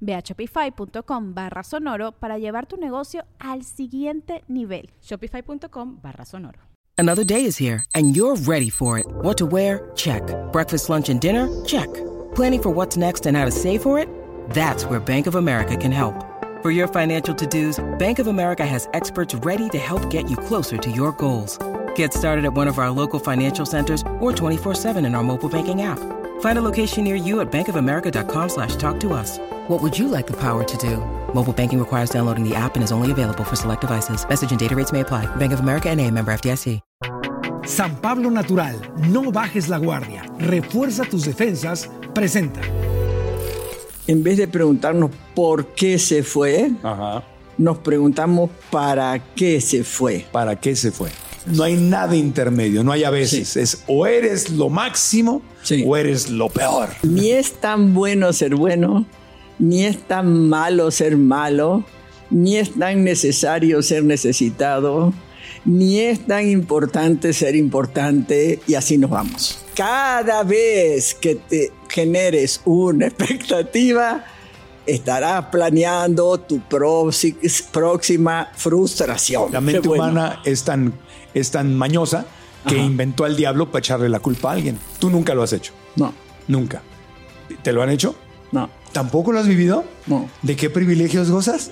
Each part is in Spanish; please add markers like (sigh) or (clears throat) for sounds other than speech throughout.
Ve a shopify.com barra sonoro para llevar tu negocio al siguiente nivel. Shopify.com barra sonoro. Another day is here and you're ready for it. What to wear? Check. Breakfast, lunch, and dinner? Check. Planning for what's next and how to save for it? That's where Bank of America can help. For your financial to-dos, Bank of America has experts ready to help get you closer to your goals. Get started at one of our local financial centers or 24-7 in our mobile banking app. Find a location near you at bankofamerica.com slash talk to us. What would you like the power to do? Mobile banking requires downloading the app and is only available for select devices. Message and data rates may apply. Bank of America NA, member FDIC. San Pablo Natural, no bajes la guardia. Refuerza tus defensas. Presenta. En vez de preguntarnos por qué se fue, Ajá. Nos preguntamos para qué se fue. ¿Para qué se fue? No hay nada intermedio, no hay a veces. Sí. Es o eres lo máximo Sí. o eres lo peor. Ni es tan bueno ser bueno, ni es tan malo ser malo, ni es tan necesario ser necesitado, ni es tan importante ser importante y así nos vamos. Cada vez que te generes una (laughs) expectativa, estarás planeando tu próxima frustración. La mente bueno. humana es tan, es tan mañosa que Ajá. inventó al diablo para echarle la culpa a alguien. Tú nunca lo has hecho. No, Nunca. ¿Te lo han hecho? no, ¿Tampoco lo has vivido? no. ¿De qué privilegios gozas?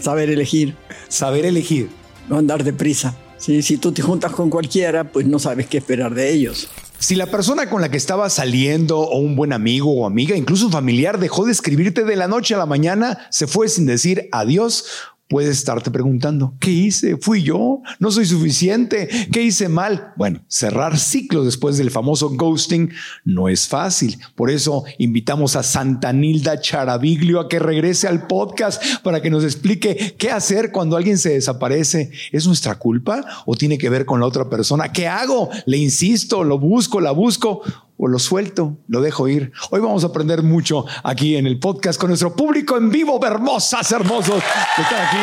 Saber elegir. Saber elegir. no andar deprisa. ¿sí? Si tú te juntas con cualquiera, pues no sabes qué esperar de ellos. Si la persona con la que estabas saliendo o un buen amigo o amiga, incluso un familiar, dejó de escribirte de la noche a la mañana, se fue sin decir adiós, puedes estarte preguntando, ¿qué hice? ¿Fui yo? ¿No soy suficiente? ¿Qué hice mal? Bueno, cerrar ciclos después del famoso ghosting no es fácil. Por eso invitamos a Santa Nilda Charaviglio a que regrese al podcast para que nos explique qué hacer cuando alguien se desaparece. ¿Es nuestra culpa o tiene que ver con la otra persona? ¿Qué hago? ¿Le insisto? ¿Lo busco? ¿La busco? O lo suelto, lo dejo ir. Hoy vamos a aprender mucho aquí en el podcast con nuestro público en vivo, hermosas, hermosos, que están aquí,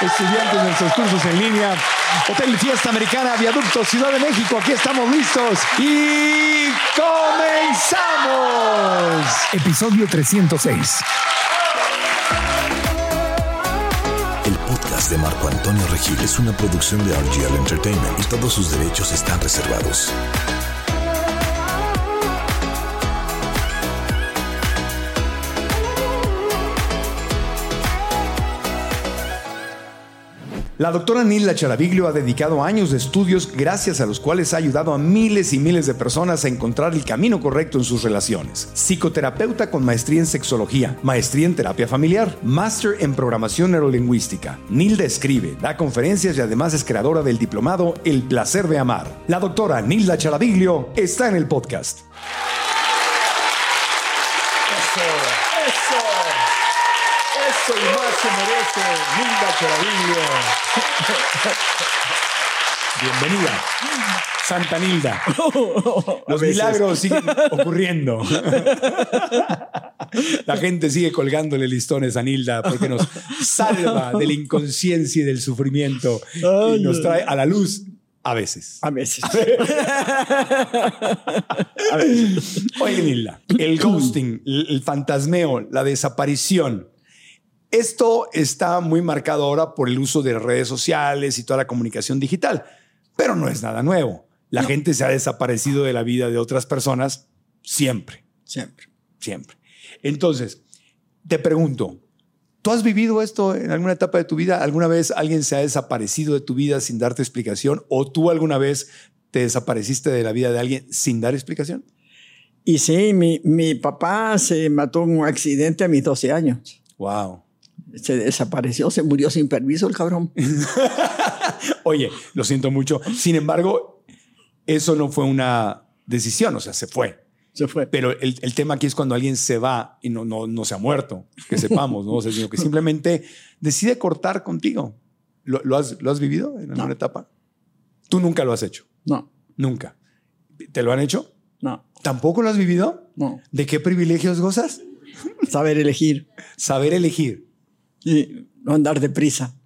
estudiantes de nuestros cursos en línea. Hotel Fiesta Americana, Viaducto, Ciudad de México, aquí estamos listos y comenzamos. Episodio 306. El podcast de Marco Antonio Regil es una producción de RGL Entertainment y todos sus derechos están reservados. La doctora Nilda Charaviglio ha dedicado años de estudios gracias a los cuales ha ayudado a miles y miles de personas a encontrar el camino correcto en sus relaciones. Psicoterapeuta con maestría en sexología, maestría en terapia familiar, máster en programación neurolingüística. Nilda escribe, da conferencias y además es creadora del diplomado El placer de amar. La doctora Nilda Charaviglio está en el podcast. Eso, eso. Eso y más se merece Nilda Charaviglio. Bienvenida, Santa Nilda. Los veces. milagros siguen ocurriendo. La gente sigue colgándole listones a Nilda porque nos salva de la inconsciencia y del sufrimiento y nos trae a la luz a veces. A veces. Oye, Nilda, el ghosting, el el fantasmeo, la desaparición. Esto está muy marcado ahora por el uso de redes sociales y toda la comunicación digital, pero no es nada nuevo. La gente se ha desaparecido de la vida de otras personas siempre, Siempre. siempre. Entonces, te pregunto, ¿tú has vivido esto en alguna etapa de tu vida? ¿Alguna vez alguien se ha desaparecido de tu vida sin darte explicación? ¿O tú alguna vez te desapareciste de la vida de alguien sin dar explicación? Y sí, mi, mi papá se mató en un accidente a mis 12 años. Wow. Se desapareció, se murió sin permiso el cabrón. (laughs) Oye, lo siento mucho. Sin embargo, eso no fue una decisión, o sea, se fue. Se fue. Pero el, el tema aquí es cuando alguien se va y no, no, no se ha muerto, que sepamos, ¿no? O sea, sino que simplemente decide cortar contigo. ¿Lo, lo has, ¿Lo has vivido en alguna etapa? Tú nunca lo has hecho. No, Nunca. ¿Te lo han hecho? no, ¿Tampoco lo has vivido? no. ¿De qué privilegios gozas? Saber elegir Saber elegir. Y no andar deprisa.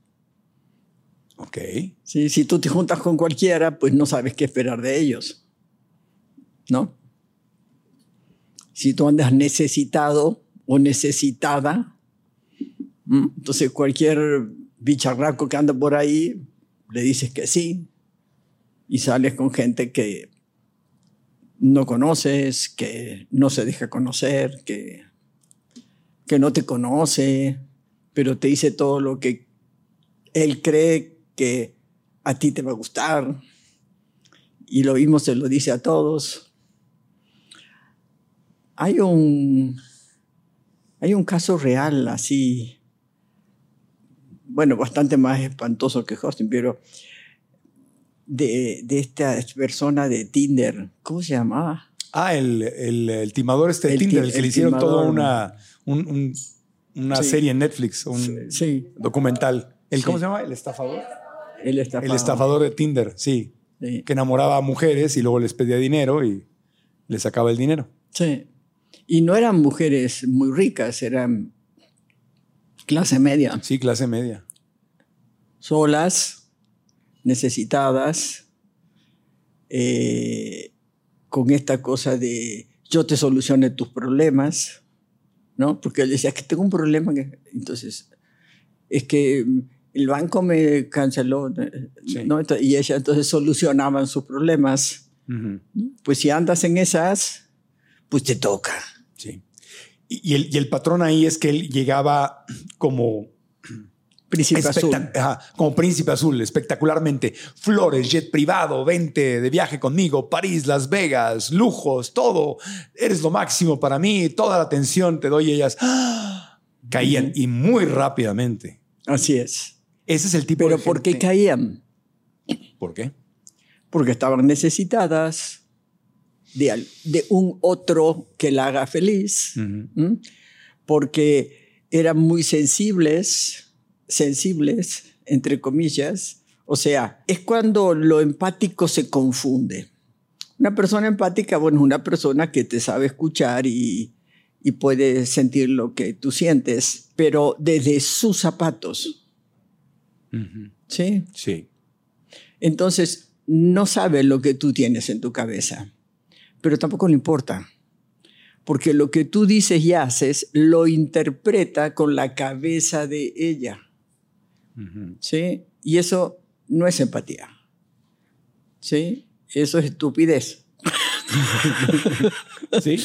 Ok. Sí, si tú te juntas con cualquiera, pues no sabes qué esperar de ellos. ¿No? Si tú andas necesitado o necesitada, entonces cualquier bicharraco que anda por ahí, le dices que sí y sales con gente que no conoces, que no se deja conocer, que, que no te conoce, pero te dice todo lo que él cree que a ti te va a gustar. Y lo mismo se lo dice a todos. Hay un, hay un caso real así, bueno, bastante más espantoso que Hosting, pero de, de esta persona de Tinder, ¿cómo se llamaba? Ah, el, el, el timador este de El Tinder, ti- el que le hicieron toda una, un- un- una Sí. serie en Netflix, un Sí, documental. ¿El, ¿Cómo se llama? ¿El estafador? el estafador. El estafador de Tinder, sí. Sí. Que enamoraba a mujeres y luego les pedía dinero y les sacaba el dinero. Sí. Y no eran mujeres muy ricas, eran clase media, Sí, clase media. solas, necesitadas, eh, con esta cosa de yo te solucione tus problemas, ¿no? Porque él decía que tengo un problema, que-". entonces es que el banco me canceló, Sí. ¿no? Y ella entonces solucionaban sus problemas. Pues si andas en esas, pues te toca. Sí. Y, y el, y el patrón ahí es que él llegaba como Príncipe azul. Ajá, como príncipe azul, espectacularmente. Flores, jet privado, vente de viaje conmigo, París, Las Vegas, lujos, todo. Eres lo máximo para mí, toda la atención te doy. Ellas ¡ah! caían y muy rápidamente. Así es. Ese es el tipo Pero de ¿por qué caían? ¿Por qué? Porque estaban necesitadas de, un otro que la haga feliz, porque eran muy sensibles, sensibles, entre comillas. O sea, es cuando lo empático se confunde. Una persona empática, bueno, es una persona que te sabe escuchar y, y puede sentir lo que tú sientes, pero desde sus zapatos. ¿sí? Sí. Entonces, no sabe lo que tú tienes en tu cabeza, pero tampoco le importa, porque lo que tú dices y haces lo interpreta con la cabeza de ella, ¿sí? Y eso no es empatía, ¿sí? Eso es estupidez, (laughs) Sí.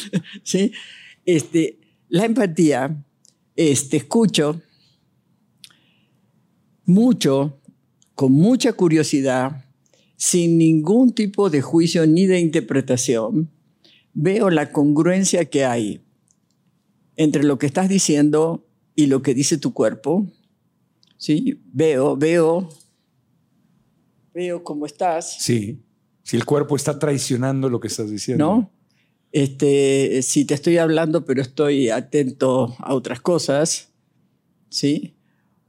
¿sí? Este, la empatía es te escucho mucho, con mucha curiosidad, sin ningún tipo de juicio ni de interpretación, veo la congruencia que hay entre lo que estás diciendo y lo que dice tu cuerpo. ¿Sí? Veo, veo, veo cómo estás. Sí. Si el cuerpo está traicionando lo que estás diciendo. ¿no? Este, si te estoy hablando, pero estoy atento a otras cosas, ¿sí?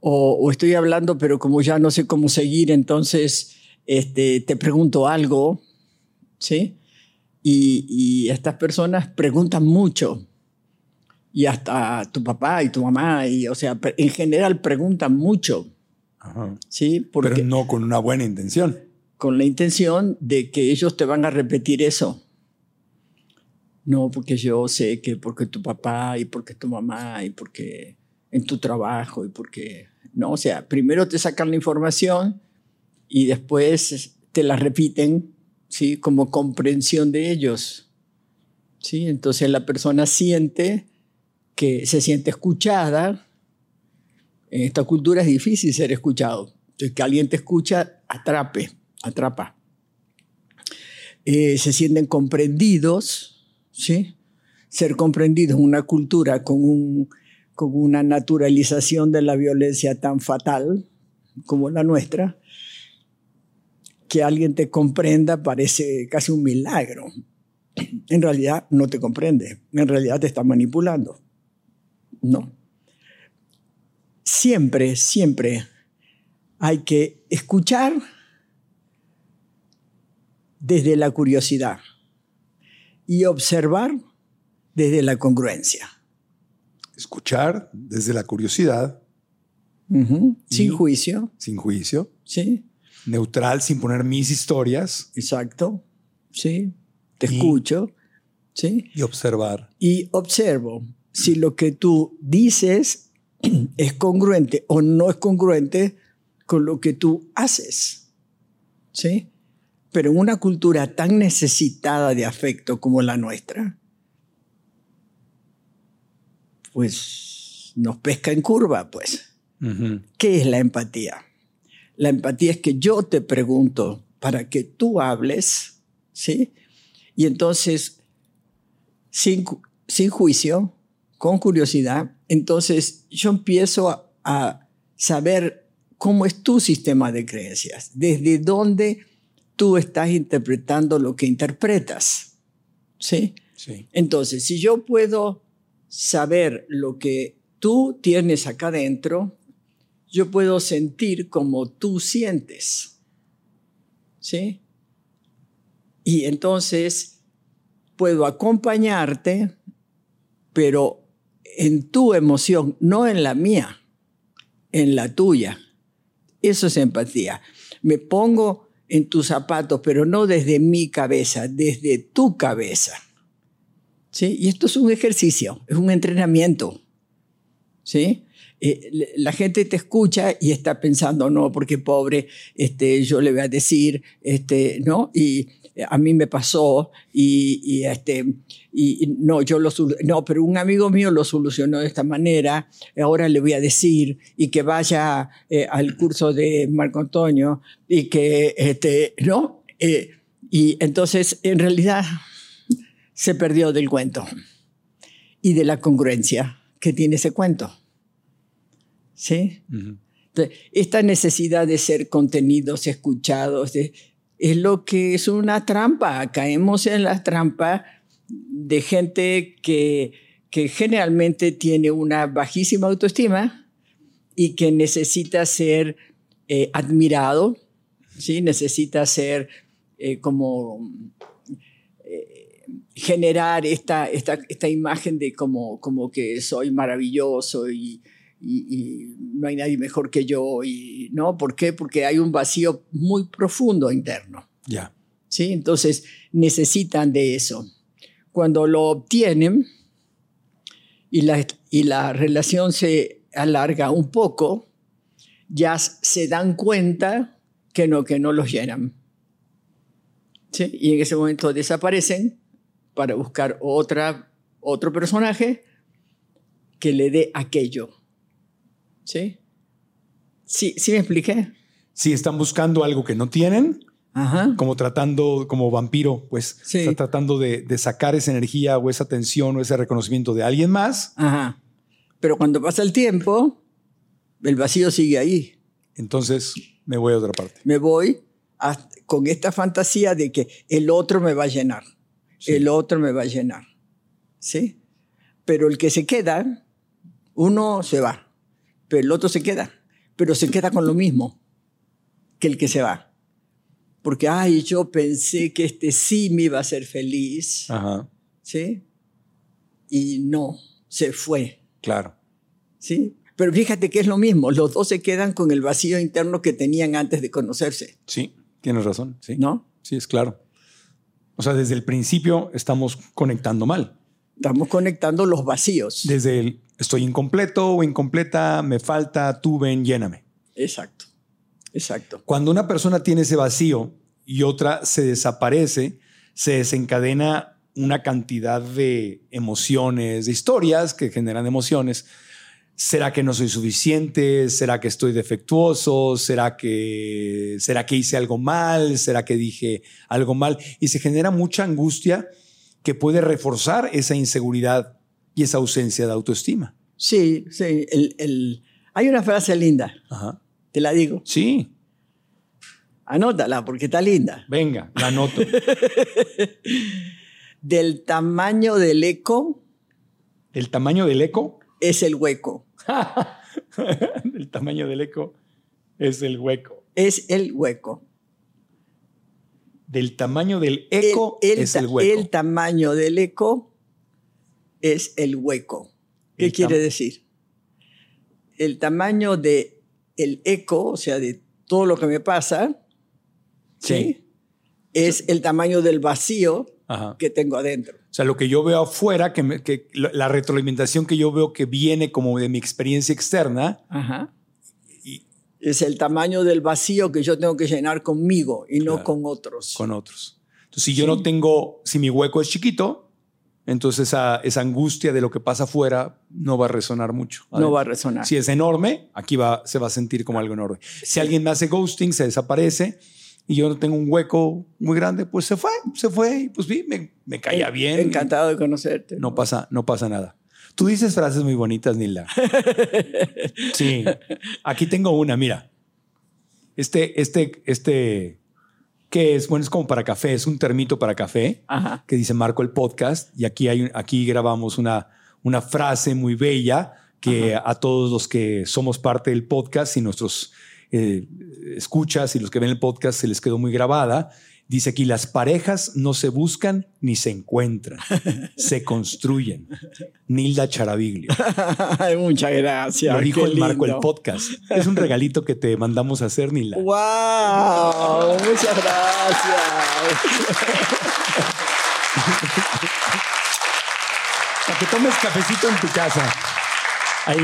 O, o estoy hablando, pero como ya no sé cómo seguir, entonces este, te pregunto algo, ¿sí? Y, y estas personas preguntan mucho. Y hasta tu papá y tu mamá, y, o sea, en general preguntan mucho, Ajá. ¿sí? Porque Pero no con una buena intención. con la intención de que ellos te van a repetir eso. No, porque yo sé que porque tu papá y porque tu mamá y porque en tu trabajo y porque... No, o sea, primero te sacan la información y después te la repiten, ¿sí? Como comprensión de ellos. ¿Sí? Entonces la persona siente que se siente escuchada. En esta cultura es difícil ser escuchado. Entonces, que alguien te escucha, atrape, atrapa. eh, se sienten comprendidos, ¿sí? Ser comprendidos en una cultura con, un, con una naturalización de la violencia tan fatal como la nuestra, que alguien te comprenda parece casi un milagro. En realidad no te comprende, en realidad te está manipulando. No. Siempre, siempre hay que escuchar desde la curiosidad y observar desde la congruencia. Escuchar desde la curiosidad. Sin juicio. Sin juicio. Sí. Neutral, sin poner mis historias. Exacto. Sí. Te escucho. Sí. Y observar. Y observo si lo que tú dices (clears throat) es congruente o no es congruente con lo que tú haces. ¿Sí? Pero en una cultura tan necesitada de afecto como la nuestra, pues nos pesca en curva, pues. ¿Qué es la empatía? La empatía es que yo te pregunto para que tú hables, ¿sí? Y entonces, sin, sin juicio, con curiosidad, entonces yo empiezo a, a saber cómo es tu sistema de creencias, desde dónde tú estás interpretando lo que interpretas. ¿Sí? Sí. Entonces, si yo puedo saber lo que tú tienes acá adentro, yo puedo sentir como tú sientes. ¿Sí? Y entonces puedo acompañarte, pero en tu emoción, no en la mía, en la tuya. Eso es empatía. Me pongo en tus zapatos, pero no desde mi cabeza, desde tu cabeza. ¿Sí? Y esto es un ejercicio, es un entrenamiento. ¿Sí? Eh, la gente te escucha y está pensando, no, porque pobre, este, yo le voy a decir, este, ¿no? Y a mí me pasó y, este, y no, yo lo, no, pero un amigo mío lo solucionó de esta manera, ahora le voy a decir y que vaya eh, al curso de Marco Antonio y que, este, ¿no? Eh, y entonces, en realidad, se perdió del cuento y de la congruencia que tiene ese cuento. ¿Sí? esta necesidad de ser contenidos, escuchados, es lo que es una trampa. Caemos en la trampa de gente que, que generalmente tiene una bajísima autoestima y que necesita ser eh, admirado, ¿sí? necesita ser eh, como eh, generar esta, esta, esta, imagen de como, como que soy maravilloso y, y, no hay nadie mejor que yo. Y, ¿no? ¿Por qué? Porque hay un vacío muy profundo interno. Ya. ¿Sí? Entonces necesitan de eso. Cuando lo obtienen y la, y la relación se alarga un poco, ya se dan cuenta que no, que no los llenan. ¿Sí? Y en ese momento desaparecen para buscar otra, otro personaje que le dé aquello. ¿Sí? ¿Sí, ¿sí me expliqué? Sí, están buscando algo que no tienen, Ajá. como tratando, como vampiro, pues, Sí. está tratando de, de sacar esa energía o esa tensión o ese reconocimiento de alguien más. Ajá. Pero cuando pasa el tiempo, el vacío sigue ahí. Entonces me voy a otra parte. Me voy a- con esta fantasía de que el otro me va a llenar. El otro me va a llenar. ¿Sí? Pero el que se queda, uno se va, pero el otro se queda. Pero se queda con lo mismo que el que se va. Porque, ay, yo pensé que este sí me iba a hacer feliz. Ajá, ¿Sí? Y no, se fue. claro. ¿Sí? Pero fíjate que es lo mismo, los dos se quedan con el vacío interno que tenían antes de conocerse, Sí, tienes razón. Sí, ¿no? sí, es claro. O sea, desde el principio estamos conectando mal. Estamos conectando los vacíos. Desde el estoy incompleto o incompleta, me falta, tú ven, lléname. Exacto, exacto. Cuando una persona tiene ese vacío y otra se desaparece, se desencadena una cantidad de emociones, de historias que generan emociones, ¿Será que no soy suficiente? ¿Será que estoy defectuoso? ¿Será que, ¿Será que hice algo mal? ¿Será que dije algo mal? Y se genera mucha angustia que puede reforzar esa inseguridad y esa ausencia de autoestima. Sí, sí. Hay una frase linda. Te la digo. Sí. Anótala porque está linda. Venga, la anoto. (laughs) del tamaño del eco. ¿El tamaño del eco? Es el hueco. (laughs) el tamaño del eco es el hueco. Es el hueco. Del tamaño del eco es el hueco. El tamaño del eco es el hueco. ¿Qué quiere decir? El tamaño de el eco, o sea, de todo lo que me pasa, ¿sí? es el tamaño del vacío que tengo adentro. O sea, lo que yo veo afuera, que, la retroalimentación que yo veo que viene como de mi experiencia externa, es el tamaño del vacío que yo tengo que llenar conmigo y no con otros. Con otros. Entonces, si yo no tengo, si mi hueco es chiquito, entonces esa, esa, angustia de lo que pasa afuera no va a resonar mucho. No va a resonar. Si es enorme, aquí va, se va a sentir como algo enorme. Si alguien me hace ghosting, se desaparece y yo no tengo un hueco muy grande, pues se fue, se fue y pues me, me caía bien. Encantado de conocerte. No pasa, no pasa nada. Tú dices frases muy bonitas, Nilda. (laughs) sí. Aquí tengo una, mira. Este, este, este, ¿qué es? Bueno, es como para café, es un termito para café que dice Marco el podcast. Y aquí, hay, aquí grabamos una, una frase muy bella que a todos los que somos parte del podcast y nuestros eh, escuchas y los que ven el podcast se les quedó muy grabada. Dice aquí, las parejas no se buscan ni se encuentran, se construyen. Nilda Charaviglio. (laughs) Muchas gracias. Lo dijo el Marco el podcast. Es un regalito que te mandamos a hacer, Nilda. ¡Wow! Muchas gracias. (laughs) Para que tomes cafecito en tu casa. Ahí,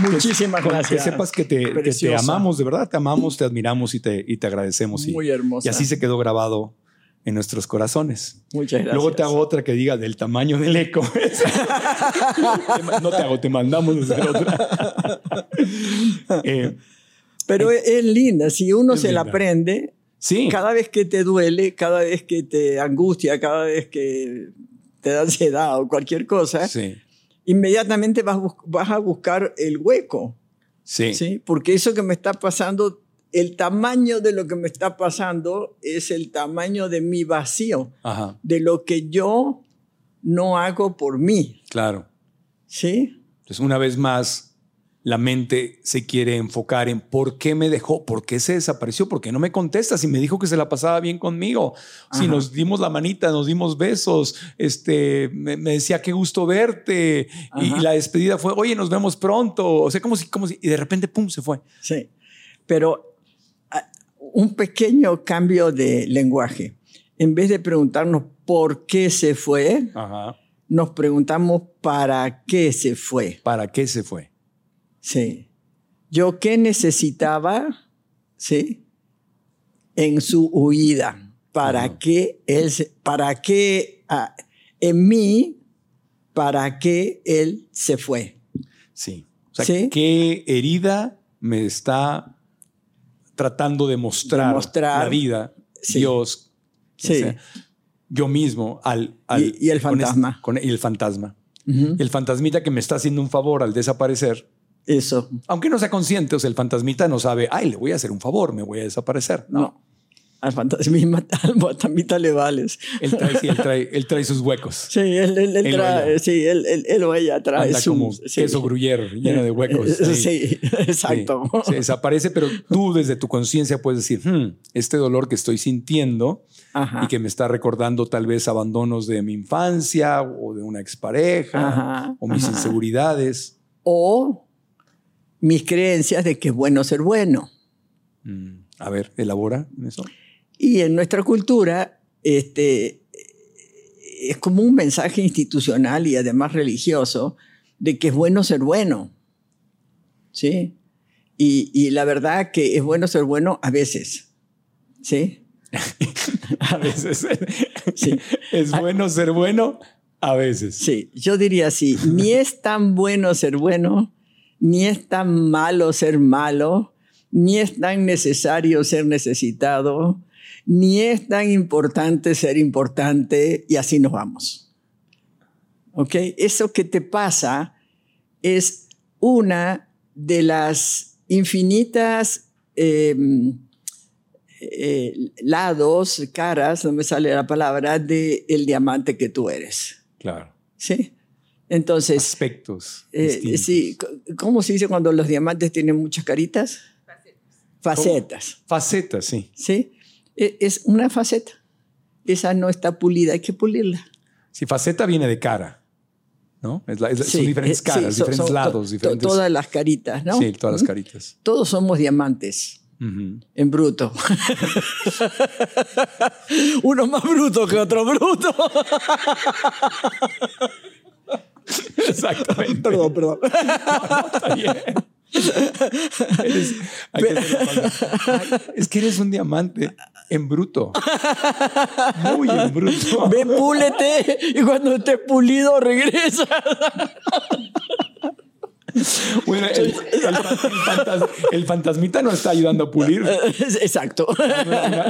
Muchísimas gracias. Que sepas que te, te, amamos, de verdad, te amamos, te admiramos y te, y te agradecemos. Muy hermoso. Y así se quedó grabado en nuestros corazones. Muchas gracias. Luego te hago otra que diga del tamaño del eco. no te hago, te mandamos hacer otra. (laughs) Eh, Pero es, linda, si uno se la aprende, sí. cada vez que te duele, cada vez que te angustia, cada vez que te da ansiedad o cualquier cosa, sí inmediatamente vas, vas a buscar el hueco. Sí. sí. Porque eso que me está pasando, el tamaño de lo que me está pasando es el tamaño de mi vacío, de lo que yo no hago por mí. Claro. ¿Sí? Entonces, una vez más, la mente se quiere enfocar en por qué me dejó, por qué se desapareció, por qué no me contesta, si me dijo que se la pasaba bien conmigo, si nos dimos la manita, nos dimos besos, este, me, decía qué gusto verte y la despedida fue, oye, nos vemos pronto, o sea, como si, como si, y de repente, pum, se fue. Sí, pero ah, un pequeño cambio de lenguaje. En vez de preguntarnos por qué se fue, nos preguntamos para qué se fue. ¿Para qué se fue? Sí. Yo qué necesitaba, ¿sí? En su huida. ¿Para qué él, para qué ah, en mí, para qué él se fue? Sí. O sea, ¿qué herida me está tratando de mostrar, la vida, Dios, sí. yo mismo, al, y, el fantasma. Con, y el fantasma. El fantasmita que me está haciendo un favor al desaparecer eso. Aunque no sea consciente, o sea, el fantasmita no sabe, ay, le voy a hacer un favor, me voy a desaparecer. No. (laughs) Al fantasmita, le vales. Él trae, él trae, sus huecos. Sí, él, trae, sí, él, él, o ella trae Anda como queso gruyere lleno de huecos. (laughs) Sí, exacto. Se desaparece, pero tú desde tu conciencia puedes decir, hmm, este dolor que estoy sintiendo y que me está recordando tal vez abandonos de mi infancia o de una expareja o mis inseguridades. O mis creencias de que es bueno ser bueno. Mm, a ver, elabora eso. Y en nuestra cultura, este, es como un mensaje institucional y además religioso de que es bueno ser bueno. ¿Sí? Y, y la verdad que es bueno ser bueno a veces. ¿Sí? (laughs) a veces. sí. Es bueno ser bueno a veces. Sí, yo diría así, ni es tan bueno ser bueno, ni es tan malo ser malo, ni es tan necesario ser necesitado, ni es tan importante ser importante, y así nos vamos. ¿Ok? Eso que te pasa es una de las infinitas em, eh, lados, caras, no me sale la palabra, del el diamante que tú eres. Claro. ¿Sí? Entonces. Aspectos. Eh, sí, ¿cómo se dice cuando los diamantes tienen muchas caritas? Facetas. Facetas, sí. Sí, e, es una faceta. Esa no está pulida, hay que pulirla. Sí, faceta viene de cara. ¿No? Es son diferentes eh, caras, diferentes lados, diferentes. Todas las caritas, ¿no? Sí, todas las caritas. Todos somos diamantes. En bruto. (laughs) Uno más bruto que otro bruto. (laughs) (laughs) Exactamente. Perdón, perdón. (laughs) está bien. es que eres un diamante en bruto. Muy en bruto. Ve, púlete y cuando estés pulido regresa. Bueno, el, fantasmita no está ayudando a pulir. Exacto.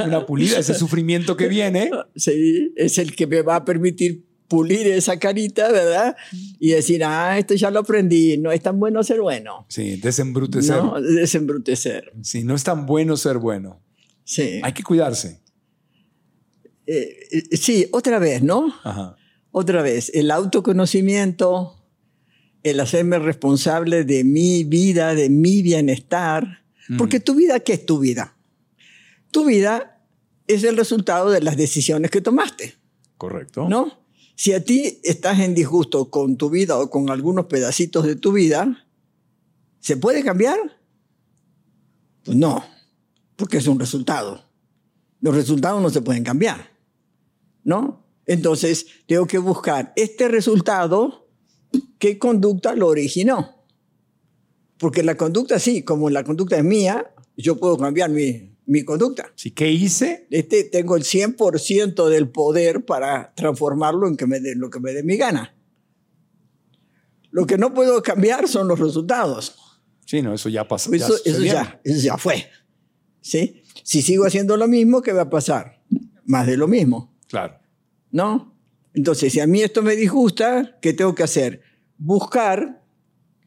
Una, pulida, ese sufrimiento que viene. Sí, es el que me va a permitir pulir esa carita, ¿verdad? Y decir, ah, esto ya lo aprendí, no es tan bueno ser bueno. Sí, desembrutecer. No, desembrutecer. Sí, no es tan bueno ser bueno. Sí. Hay que cuidarse. Eh, eh, sí, otra vez, ¿no? Ajá. Otra vez, el autoconocimiento, el hacerme responsable de mi vida, de mi bienestar, porque tu vida, ¿qué es tu vida? Tu vida es el resultado de las decisiones que tomaste. Correcto. ¿No? Si a ti estás en disgusto con tu vida o con algunos pedacitos de tu vida, ¿se puede cambiar? Pues no, porque es un resultado. Los resultados no se pueden cambiar, ¿no? Entonces, tengo que buscar este resultado, ¿qué conducta lo originó? Porque la conducta, sí, como la conducta es mía, yo puedo cambiar mi, mi conducta. ¿Sí? ¿Qué hice? Este, tengo el 100% del poder para transformarlo en que me dé lo que me dé mi gana. Lo que no puedo cambiar son los resultados. Sí, no, eso ya pasó. Eso, ya, eso, ya, eso ya fue. ¿Sí? Si sigo haciendo lo mismo, ¿qué va a pasar? Más de lo mismo. Claro. ¿No? Entonces, si a mí esto me disgusta, ¿qué tengo que hacer? Buscar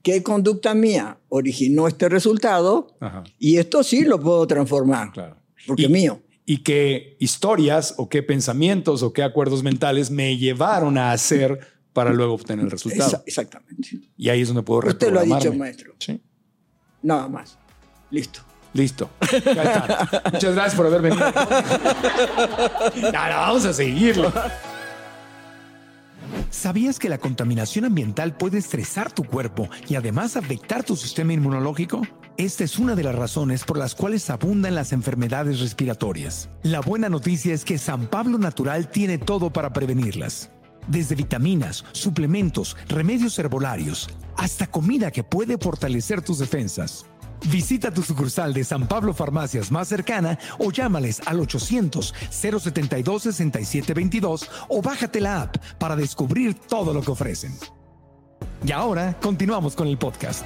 qué conducta mía originó este resultado y esto sí lo puedo transformar. Claro. Porque es mío. Y qué historias o qué pensamientos o qué acuerdos mentales me llevaron a hacer para luego obtener el resultado. exactamente. Y ahí es donde puedo Usted lo ha dicho, maestro. Sí. Nada más. Listo. Listo. Muchas gracias por haber venido. (laughs) Ahora vamos a seguirlo. ¿Sabías que la contaminación ambiental puede estresar tu cuerpo y además afectar tu sistema inmunológico? Esta es una de las razones por las cuales abundan las enfermedades respiratorias. La buena noticia es que San Pablo Natural tiene todo para prevenirlas. Desde vitaminas, suplementos, remedios herbolarios, hasta comida que puede fortalecer tus defensas. Visita tu sucursal de San Pablo Farmacias más cercana o llámales al 800-072-6722 o bájate la app para descubrir todo lo que ofrecen. Y ahora continuamos con el podcast.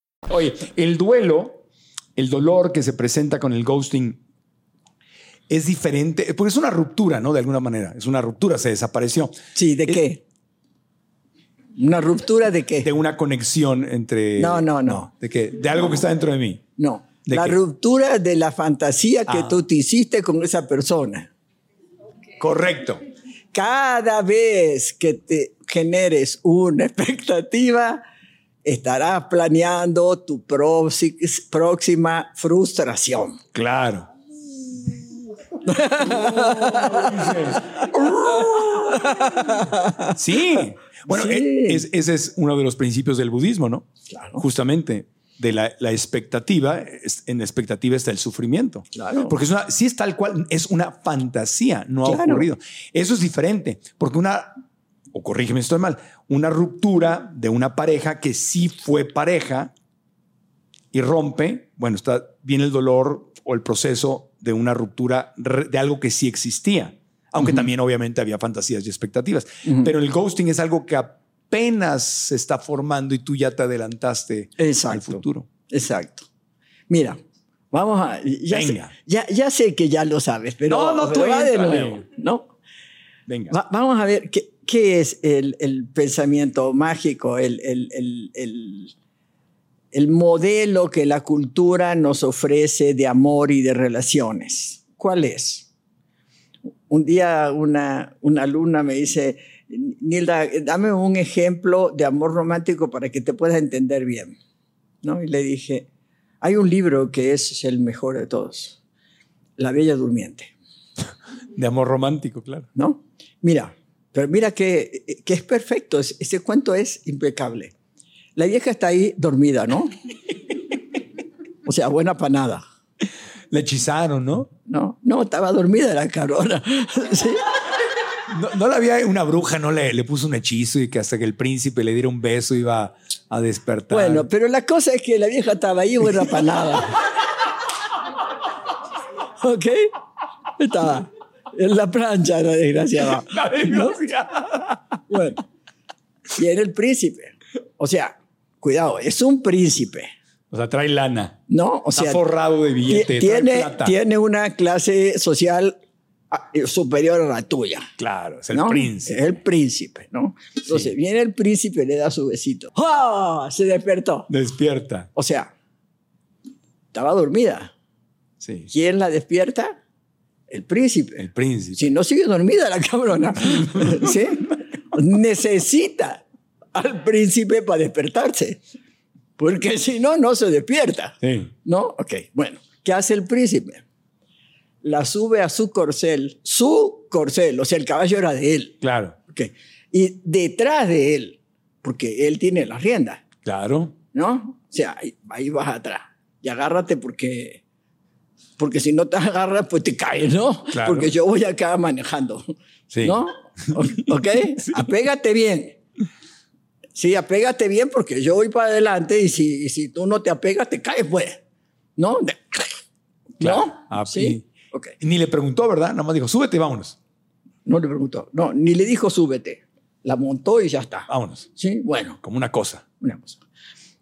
Oye, el duelo, el dolor que se presenta con el ghosting es diferente, porque es una ruptura, ¿no? De alguna manera, es una ruptura, se desapareció. Sí, ¿de qué? ¿Una ruptura de qué? De una conexión entre... No, no, no. ¿De qué? De algo que está dentro de mí. No. la ruptura de la fantasía que ah. tú te hiciste con esa persona. Correcto. Cada vez que te generes una (laughs) expectativa, estarás planeando tu próxima frustración. Claro. (laughs) sí, Bueno, Sí. e- es- ese es uno de los principios del budismo, ¿no? Claro. Justamente de la, la expectativa, en la expectativa está el sufrimiento. Claro. Porque es una, sí es tal cual, es una fantasía, no ha Claro. ocurrido. Eso es diferente, porque una, o corrígeme si estoy mal, una ruptura de una pareja que sí fue pareja y rompe, bueno, está viene el dolor o el proceso de una ruptura de algo que sí existía, aunque también obviamente había fantasías y expectativas. Pero el ghosting es algo que apenas se está formando y tú ya te adelantaste al Exacto. futuro. Exacto. Mira, vamos a. Ya, Venga. Sé, ya, ya sé que ya lo sabes, pero, No, no, tú de nuevo, ¿no? Venga. Va- vamos a ver qué, qué es el, el pensamiento mágico, el, el- el- el- el modelo que la cultura nos ofrece de amor y de relaciones. ¿Cuál es? Un día una, una alumna me dice, Nilda, dame un ejemplo de amor romántico para que te puedas entender bien. ¿No? Y le dije, hay un libro que es el mejor de todos, La Bella Durmiente. De amor romántico, claro. ¿no? Mira, pero mira que, que es perfecto, es- ese cuento es impecable. La vieja está ahí dormida, ¿no? (laughs) O sea, buena para nada, Le hechizaron, ¿no? ¿no? No, estaba dormida la cabrona. (laughs) ¿sí? No, no la había una bruja, no le, le puso un hechizo y que hasta que el príncipe le diera un beso iba a despertar. Bueno, pero la cosa es que la vieja estaba ahí buena para nada. (laughs) ¿Ok? Estaba en la plancha, la desgraciada. (laughs) La desgracia. Bueno, era el príncipe. O sea, cuidado, es un príncipe. O sea, trae lana. ¿No? O Está sea, forrado de billete. trae tiene, plata. tiene una clase social ah, eh, superior a la tuya. Claro, es el ¿no? príncipe. Es el príncipe, ¿no? Entonces viene el príncipe, le da su besito. ¡Ah! Se despertó. Despierta. O sea, estaba dormida. Sí. ¿Quién la despierta? El príncipe. El príncipe. Si no sigue dormida la cabrona, (laughs) ¿sí? Necesita al príncipe para despertarse. Porque si no, no se despierta. Sí. ¿No? Ok, bueno. ¿Qué hace el príncipe? La sube a su corcel, su corcel, o sea, el caballo era de él. Claro, Ok. Y detrás de él, porque él tiene la rienda, claro. ¿no? O sea, ahí, ahí vas atrás. Y agárrate porque, porque si no te (laughs) agarras, pues te caes, ¿no? Claro. Porque yo voy acá manejando, Sí. ¿no? ¿Ok? (laughs) Apégate bien. Sí, apégate bien porque yo voy para adelante y si, y si tú no te apegas, te caes, pues. ¿No? De- Claro. ¿No? Ah, sí. Ok. Y ni le preguntó, ¿verdad? Nada más dijo, súbete y vámonos. No le preguntó. No, ni le dijo súbete. La montó y ya está. Vámonos. Sí, bueno, Como una cosa. una cosa.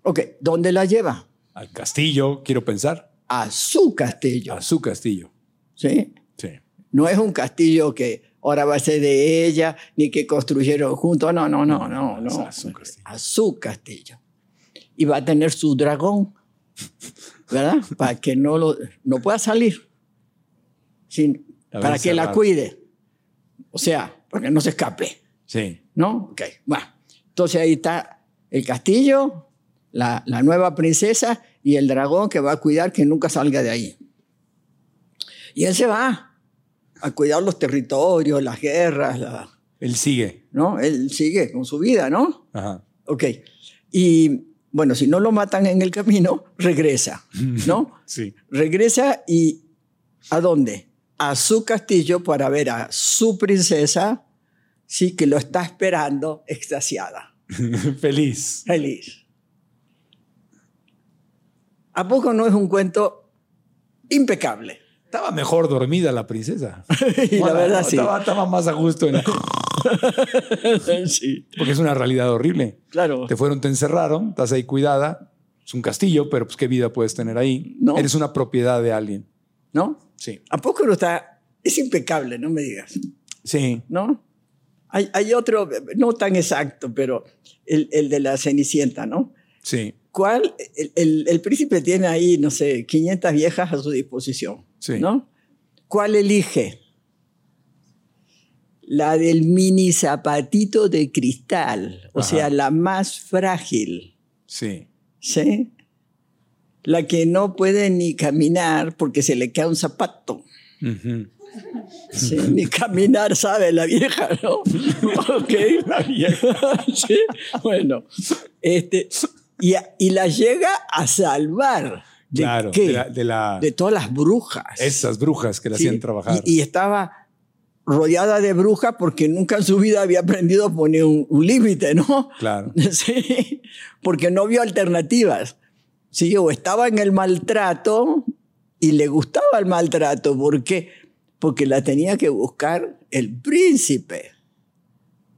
Ok, ¿dónde la lleva? Al castillo, quiero pensar. A su castillo. A su castillo. ¿Sí? Sí. No es un castillo que ahora va a ser de ella, ni que construyeron juntos. No, no, no, no, no. a su castillo. A su castillo. Y va a tener su dragón, ¿verdad? (laughs) Para que no, lo, no pueda salir. Sin- para que la cuide. O sea, para que no se escape. Sí. ¿No? Ok. Bueno, entonces ahí está el castillo, la, la nueva princesa y el dragón que va a cuidar que nunca salga de ahí. Y él se va a cuidar los territorios, las guerras, la- Él sigue. ¿no? Él sigue con su vida, ¿no? Ajá. Ok. Y bueno, si no lo matan en el camino, regresa, ¿no? (laughs) Sí. regresa y ¿a dónde? A su castillo para ver a su princesa, sí, que lo está esperando extasiada, (laughs) Feliz. feliz. ¿A poco no es un cuento impecable? Estaba mejor dormida la princesa. (laughs) Y la verdad sí. Estaba, estaba más a gusto. en- (laughs) sí, porque es una realidad horrible. claro. Te fueron, te encerraron, estás ahí cuidada. Es un castillo, pero pues qué vida puedes tener ahí. No. Eres una propiedad de alguien. ¿No? Sí. ¿A poco no está? Es impecable, no me digas. Sí. ¿no? Hay, hay otro, no tan exacto, pero el, el de la Cenicienta, ¿no? Sí. ¿Cuál? El, el- el príncipe tiene ahí, no sé, 500 viejas a su disposición, Sí. ¿no? ¿Cuál elige? La del mini zapatito de cristal, o sea, la más frágil, Sí. ¿sí? La que no puede ni caminar porque se le cae un zapato. Sí, ni caminar sabe la vieja, ¿no? (laughs) ok. La vieja. (laughs) sí, bueno. Este, y, y la llega a salvar. ¿De Claro, qué? de la- de la- De todas las brujas. Esas brujas que la Sí, hacían trabajar. Y, y estaba rodeada de brujas porque nunca en su vida había aprendido a poner un, un límite, ¿no? Claro. (laughs) Sí, porque no vio alternativas. Sí, o estaba en el maltrato y le gustaba el maltrato. ¿Por qué? Porque la tenía que buscar el príncipe.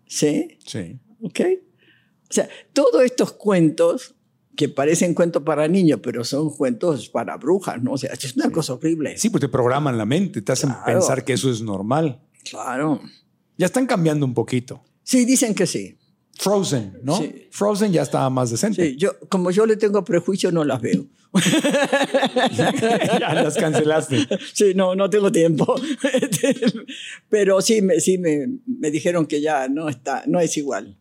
¿Sí? Sí. ¿Ok? O sea, todos estos cuentos que parecen cuentos para niños, pero son cuentos para brujas, ¿no? O sea, es una cosa horrible. Sí, pues te programan la mente, te hacen Claro. pensar que eso es normal. Claro. Ya están cambiando un poquito. Sí, dicen que sí. Frozen, ¿no? Sí. Frozen ya estaba más decente. Sí, yo, como yo le tengo prejuicio, no las veo. (laughs) ya las cancelaste. Sí, no, no tengo tiempo. (laughs) Pero sí, me, sí me, me dijeron que ya no está, no es igual.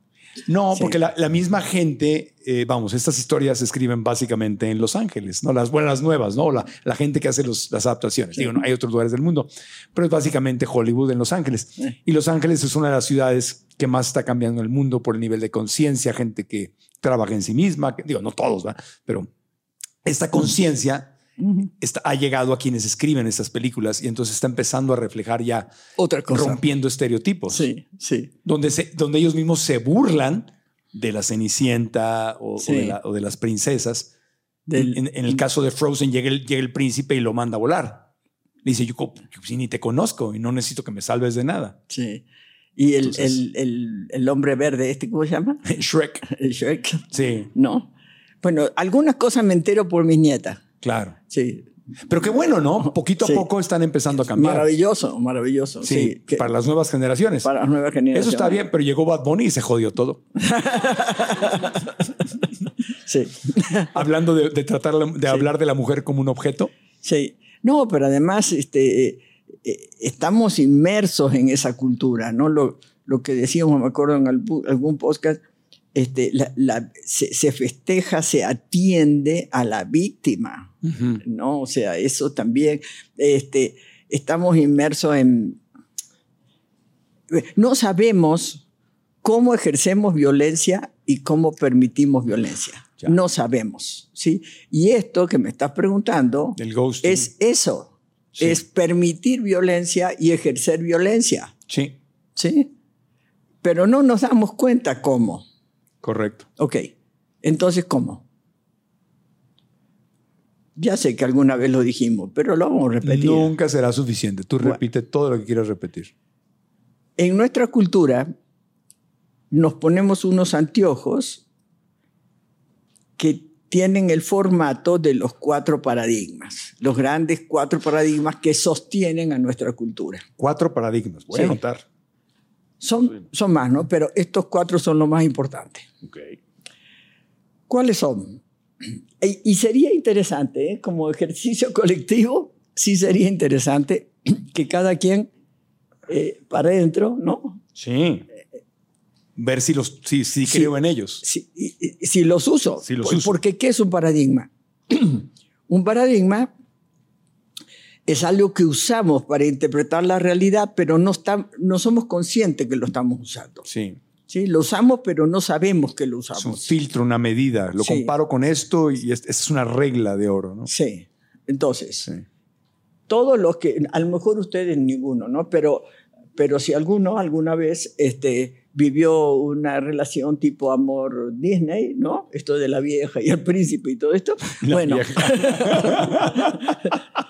No, Sí. porque la, la misma gente, eh, vamos, estas historias se escriben básicamente en Los Ángeles, ¿no? Las buenas nuevas, ¿no? La, la gente que hace los- las adaptaciones. Digo, no, hay otros lugares del mundo, pero es básicamente Hollywood en Los Ángeles. Y Los Ángeles es una de las ciudades que más está cambiando el mundo por el nivel de conciencia, gente que trabaja en sí misma, que- digo, no todos, ¿va? Pero esta conciencia está- ha llegado a quienes escriben estas películas y entonces está empezando a reflejar ya Otra cosa. rompiendo estereotipos Sí, sí. donde, se- donde ellos mismos se burlan de la Cenicienta o, de, la- o de las princesas. Del- en, en el caso de Frozen llega el, llega el príncipe y lo manda a volar. Le dice, yo, yo ni te conozco y no necesito que me salves de nada. Sí. Y el, Entonces- el, el, el hombre verde, este, ¿cómo se llama? (laughs) Shrek. Shrek. Sí, ¿No? Bueno, algunas cosas me entero por mis nietas. Claro. Sí. Pero qué bueno, ¿no? Poquito Sí. a poco están empezando a cambiar. Maravilloso, maravilloso. Sí, para las nuevas generaciones. para las nuevas generaciones. Eso está bien, pero llegó Bad Bunny y se jodió todo. (laughs) Sí. (laughs) Hablando de, de tratar de hablar de la mujer como un objeto. Sí. No, pero además este, eh, eh, estamos inmersos en esa cultura, ¿no? Lo, lo que decíamos, me acuerdo en algún podcast, este, la- la- se, se festeja, se atiende a la víctima, ¿no? O sea, eso también, este, estamos inmersos en... No sabemos cómo ejercemos violencia y cómo permitimos violencia. Ya. No sabemos, ¿sí? Y esto que me estás preguntando El es eso, Sí. es permitir violencia y ejercer violencia, Sí, ¿sí? Pero no nos damos cuenta cómo. Correcto. Ok, entonces, ¿cómo? Ya sé que alguna vez lo dijimos, pero lo vamos a repetir. Nunca será suficiente. Tú Bueno. repite todo lo que quieras repetir. En nuestra cultura nos ponemos unos anteojos que tienen el formato de los cuatro paradigmas, los grandes cuatro paradigmas que sostienen a nuestra cultura. Cuatro paradigmas. Voy a Sí. Son, son más, ¿no? Pero estos cuatro son los más importantes. ¿Cuáles son? Y, y sería interesante, ¿eh? como ejercicio (laughs) colectivo, sí sería interesante que cada quien eh, para adentro, ¿no? Sí. Ver si los si, si Sí. creo en ellos. Si, y- y- si los uso. Si los Por- uso. Porque ¿qué es un paradigma? (clears throat) un paradigma es algo que usamos para interpretar la realidad, pero no, está- no somos conscientes que lo estamos usando. Sí. ¿sí? Lo usamos, pero no sabemos que lo Es un usamos. filtro, una medida. Lo Sí. comparo con esto y es, es una regla de oro, ¿no? Sí. Entonces, Sí. todos los que, a lo mejor ustedes ninguno, ¿no? Pero, pero si alguno alguna vez este, vivió una relación tipo amor Disney, ¿no? Esto de la vieja y el príncipe y todo esto. (laughs) La bueno, (laughs)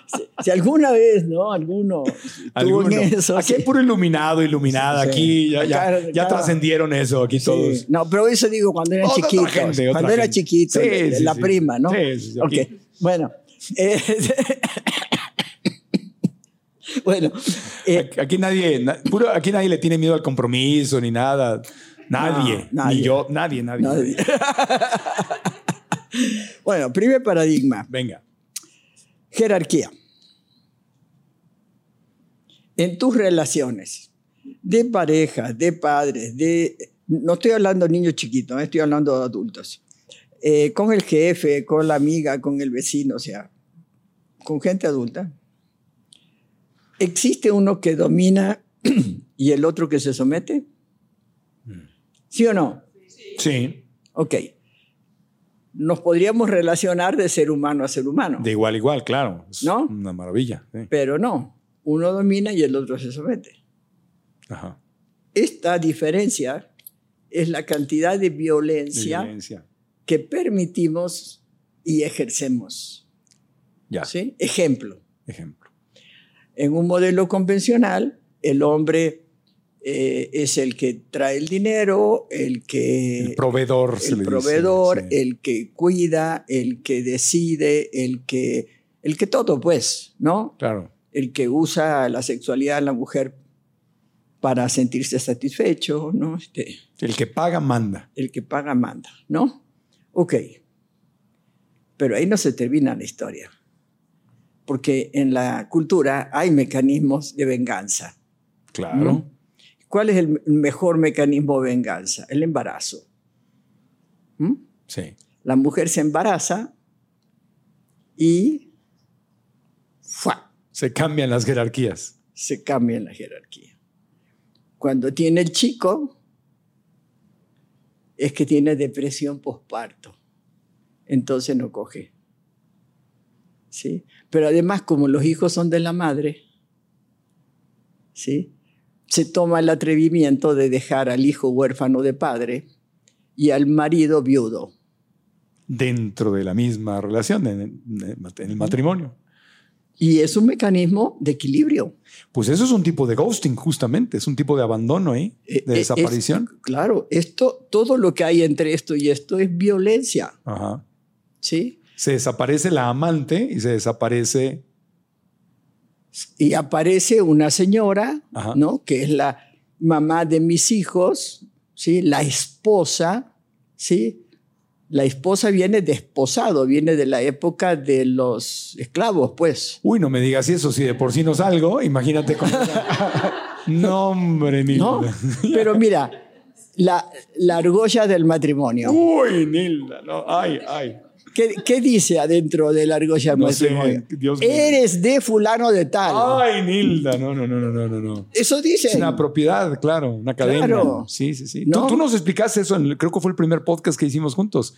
si, si alguna vez, ¿no? Alguno tuvo Alguno. en eso. Aquí hay sí. puro iluminado, iluminada. Sí, sí. Aquí ya, ya, trascendieron eso, aquí todos. No, pero eso digo cuando gente, otra cuando era gente. chiquito, la prima, ¿no? Sí, sí, sí, Ok, aquí. bueno. (laughs) eh, bueno, eh, Aquí- nadie, na- puro, aquí nadie le tiene miedo al compromiso ni nada. Nadie, No, nadie. Ni yo, nadie, nadie. nadie. (laughs) bueno, primer paradigma, Venga. jerarquía. En tus relaciones de pareja, de padres, de... No estoy hablando de niños chiquitos, eh, estoy hablando de adultos. Eh, con el jefe, con la amiga, con el vecino, o sea, con gente adulta. ¿Existe uno que domina (clears throat) y el otro que se somete? ¿Sí o no? Sí. Ok. Nos podríamos relacionar de ser humano a ser humano, De igual a igual, claro. Es ¿No? Una maravilla. sí. pero no. Uno domina y el otro se somete. Ajá. Esta diferencia es la cantidad de De violencia violencia. que permitimos y ejercemos. Ya. ¿sí? Ejemplo, Ejemplo. En un modelo convencional, el hombre eh, es el que trae el dinero, el que... El proveedor. se el le dice, proveedor, sí. el que cuida, el que decide, el que, el que todo, pues, ¿no? Claro. El que usa la sexualidad de la mujer para sentirse satisfecho, ¿no? Este, El que paga manda. el que paga manda, ¿no? Ok. Pero ahí no se termina la historia. Porque en la cultura hay mecanismos de venganza. Claro. ¿no? ¿Cuál es el mejor mecanismo de venganza? El embarazo. ¿Mm? Sí. La mujer se embaraza y ¡fua! Se cambian las jerarquías. se cambia la jerarquía. Cuando tiene el chico, es que tiene depresión posparto. Entonces no coge. ¿Sí? Pero además, como los hijos son de la madre, ¿sí? se toma el atrevimiento de dejar al hijo huérfano de padre y al marido viudo. Dentro de la misma relación, en, el matrimonio. Y es un mecanismo de equilibrio. Pues eso es un tipo de ghosting, justamente. Es un tipo de abandono Eh, de eh, desaparición. es- claro, esto, todo lo que hay entre esto y esto es violencia. Ajá. ¿sí? Se desaparece la amante y se desaparece. Y aparece una señora, Ajá. ¿no? Que es la mamá de mis hijos, ¿sí? La esposa, ¿sí? La esposa viene de esposado, viene de la época de los esclavos, pues. Uy, no me digas eso, si de por sí no salgo, imagínate cómo. (laughs) no, hombre, Nilda. ¿No? Pero mira, la, la argolla del matrimonio. Uy, Nilda, no. Ay, ay. ¿Qué, qué dice adentro de la argolla No sé? Dios mío. Eres de fulano de tal. Ay, Nilda, no, no, no, no, no, no. Eso dice. Es una propiedad, claro, una cadena. Claro. Sí, sí, sí. ¿No? Tú, tú nos explicaste eso, en el- creo que fue el primer podcast que hicimos juntos,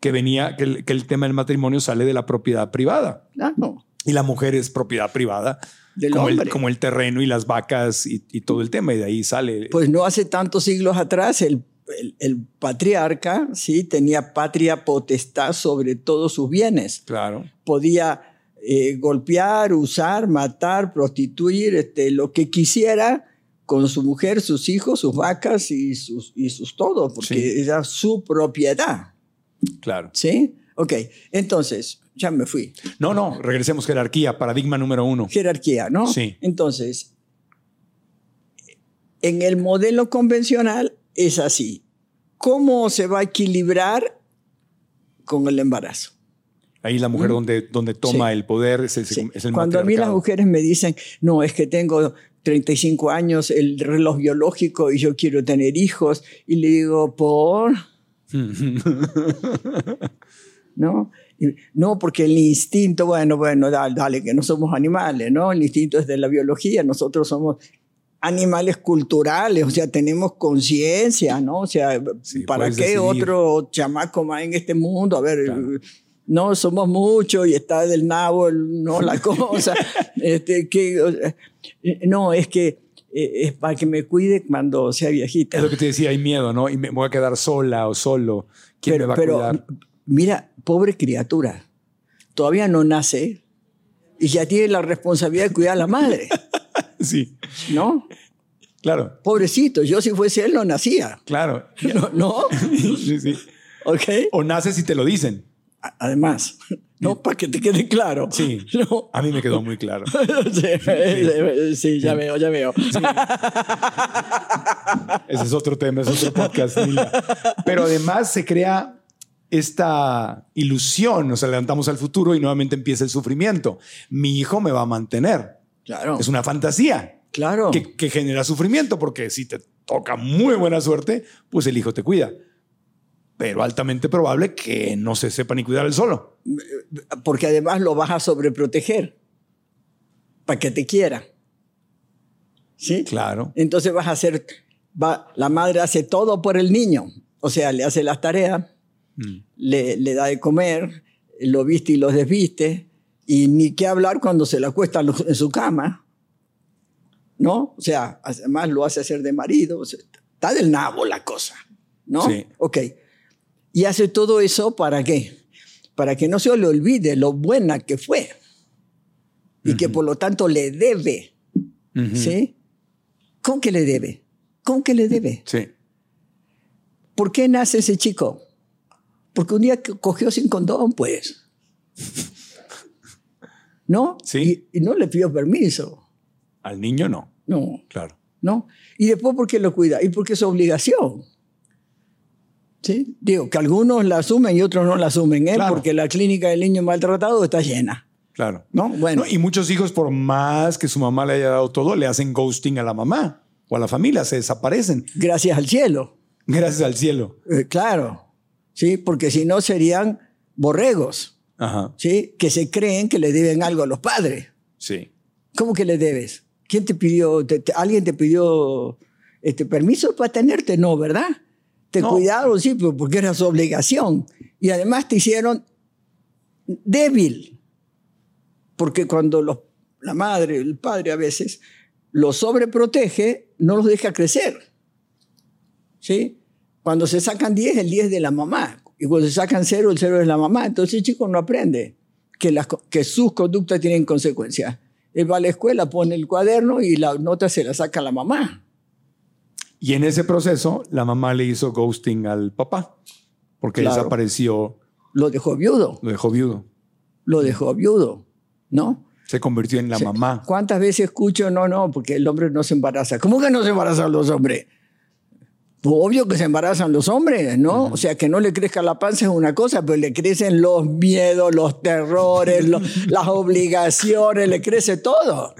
que venía, que el, que el tema del matrimonio sale de la propiedad privada. Claro, Y la mujer es propiedad privada, del como el, como el terreno y las vacas y, y todo el tema, y de ahí sale. Pues no hace tantos siglos atrás el, el- el patriarca sí tenía patria potestad sobre todos sus bienes. claro. Podía eh, golpear, usar, matar, prostituir, este, lo que quisiera con su mujer, sus hijos, sus vacas y sus, y sus todo, porque Sí. era su propiedad. Claro. ¿Sí? Ok, entonces, ya me fui. No, no, regresemos jerarquía, paradigma número uno. Jerarquía, ¿no? Sí. Entonces, en el modelo convencional es así. ¿Cómo se va a equilibrar con el embarazo? Ahí la mujer donde, donde toma Sí. el poder es el, Sí. es el Cuando a mí las mujeres me dicen, no, es que tengo 35 años, el reloj biológico y yo quiero tener hijos, y le digo, ¿por? (laughs) ¿No? Y, no, porque el instinto, bueno, bueno, dale, dale, que no somos animales, ¿no? El instinto es de la biología, nosotros somos animales culturales, o sea, tenemos conciencia, ¿no? O sea, Sí, ¿para qué decidir. otro chamaco más en este mundo? A ver, Claro. no somos muchos y está del nabo, el- no la (laughs) cosa. este, que, o sea, no, es que eh, es para que me cuide cuando sea viejita. Es lo que te decía, hay miedo, ¿no? Y me voy a quedar sola o solo. ¿Quién me va a cuidar? mira, pobre criatura, todavía no nace y ya tiene la responsabilidad de cuidar a la madre, Sí, ¿no? claro, Pobrecito, yo si fuese él no nacía, claro. (laughs) ¿no? ¿No? Sí, sí. ¿Ok? O naces y te lo dicen. Además, ¿no? Para que te quede claro. Sí. ¿No? A mí me quedó muy claro. (laughs) sí, sí, ya veo, ya veo. Ese es otro tema, es otro podcast. Pero además se crea esta ilusión, nos adelantamos al futuro y nuevamente empieza el sufrimiento. Mi hijo me va a mantener. Claro, Es una fantasía claro. que, que genera sufrimiento porque si te toca muy buena suerte, pues el hijo te cuida. Pero altamente probable que no se sepa ni cuidar él solo. Porque además lo vas a sobreproteger para que te quiera. ¿Sí? Claro. Entonces vas a hacer, va, la madre hace todo por el niño. O sea, le hace las tareas, Mm. le, le da de comer, lo viste y lo desviste, y ni qué hablar cuando se la acuesta en su cama. ¿No? O sea, además lo hace hacer de marido. o sea, está del nabo la cosa. ¿No? Sí. Ok. Y hace todo eso para qué? Para que no se le olvide lo buena que fue. Y que por lo tanto le debe. ¿Sí? ¿Cómo que le debe? ¿Cómo que le debe? Sí. ¿Por qué nace ese chico? Porque un día co- cogió sin condón, pues. ¿No? Sí. Y, y no le pidió permiso. Al niño no. No, Claro. ¿no? Y después, ¿por qué lo cuida? Y porque es obligación. ¿Sí? Digo, que algunos la asumen y otros no la asumen, ¿eh? Claro. Porque la clínica del niño maltratado está llena. Claro. ¿No? Bueno. No, y muchos hijos, por más que su mamá le haya dado todo, le hacen ghosting a la mamá o a la familia, se desaparecen. Gracias al cielo. Gracias al cielo. Eh, claro. ¿Sí? Porque si no serían borregos. Ajá. ¿Sí? Que se creen que le deben algo a los padres. Sí. ¿Cómo que le debes? ¿Quién te pidió? te- te- ¿Alguien te pidió este, permiso para tenerte? No, ¿verdad? Te No. cuidaron, sí, porque era su obligación. Y además te hicieron débil. Porque cuando los- la madre, el padre a veces los sobreprotege, no los deja crecer. ¿Sí? Cuando se sacan 10, el 10 es de la mamá. Y cuando se sacan 0, el 0 es la mamá. Entonces el chico no aprende que, las, que sus conductas tienen consecuencias. Él va a la escuela, pone el cuaderno y la nota se la saca la mamá. Y en ese proceso, la mamá le hizo ghosting al papá porque Claro. desapareció, Lo dejó viudo, lo dejó viudo. lo dejó viudo, ¿no? Se convirtió en la Sí. mamá. ¿Cuántas veces escucho, no, no, porque el hombre no se embaraza? ¿Cómo que no se embarazan los hombres? Obvio que se embarazan los hombres, ¿no? O sea, que no le crezca la panza es una cosa, pero le crecen los miedos, los terrores, (laughs) las obligaciones, le crece todo.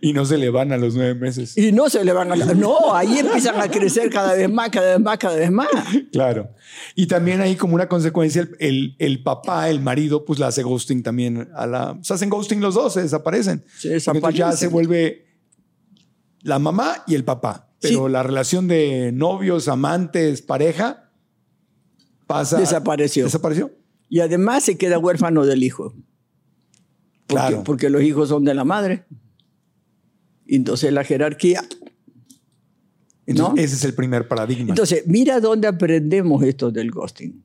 Y no se le van a los nueve meses. Y no se le van a... la- No, ahí empiezan a crecer cada vez más, cada vez más, cada vez más. Claro. Y también ahí como una consecuencia, el, el- el papá, el marido, pues le hace ghosting también a la... Se hacen ghosting los dos, se desaparecen. Se Porque entonces ya desaparecen. se vuelve la mamá y el papá. Pero Sí. la relación de novios, amantes, pareja, pasa... Desapareció. Desapareció. Y además se queda huérfano del hijo. Porque, Claro. porque los hijos son de la madre. Entonces la jerarquía. Entonces, ¿No? ese es el primer paradigma. Entonces, mira dónde aprendemos esto del ghosting.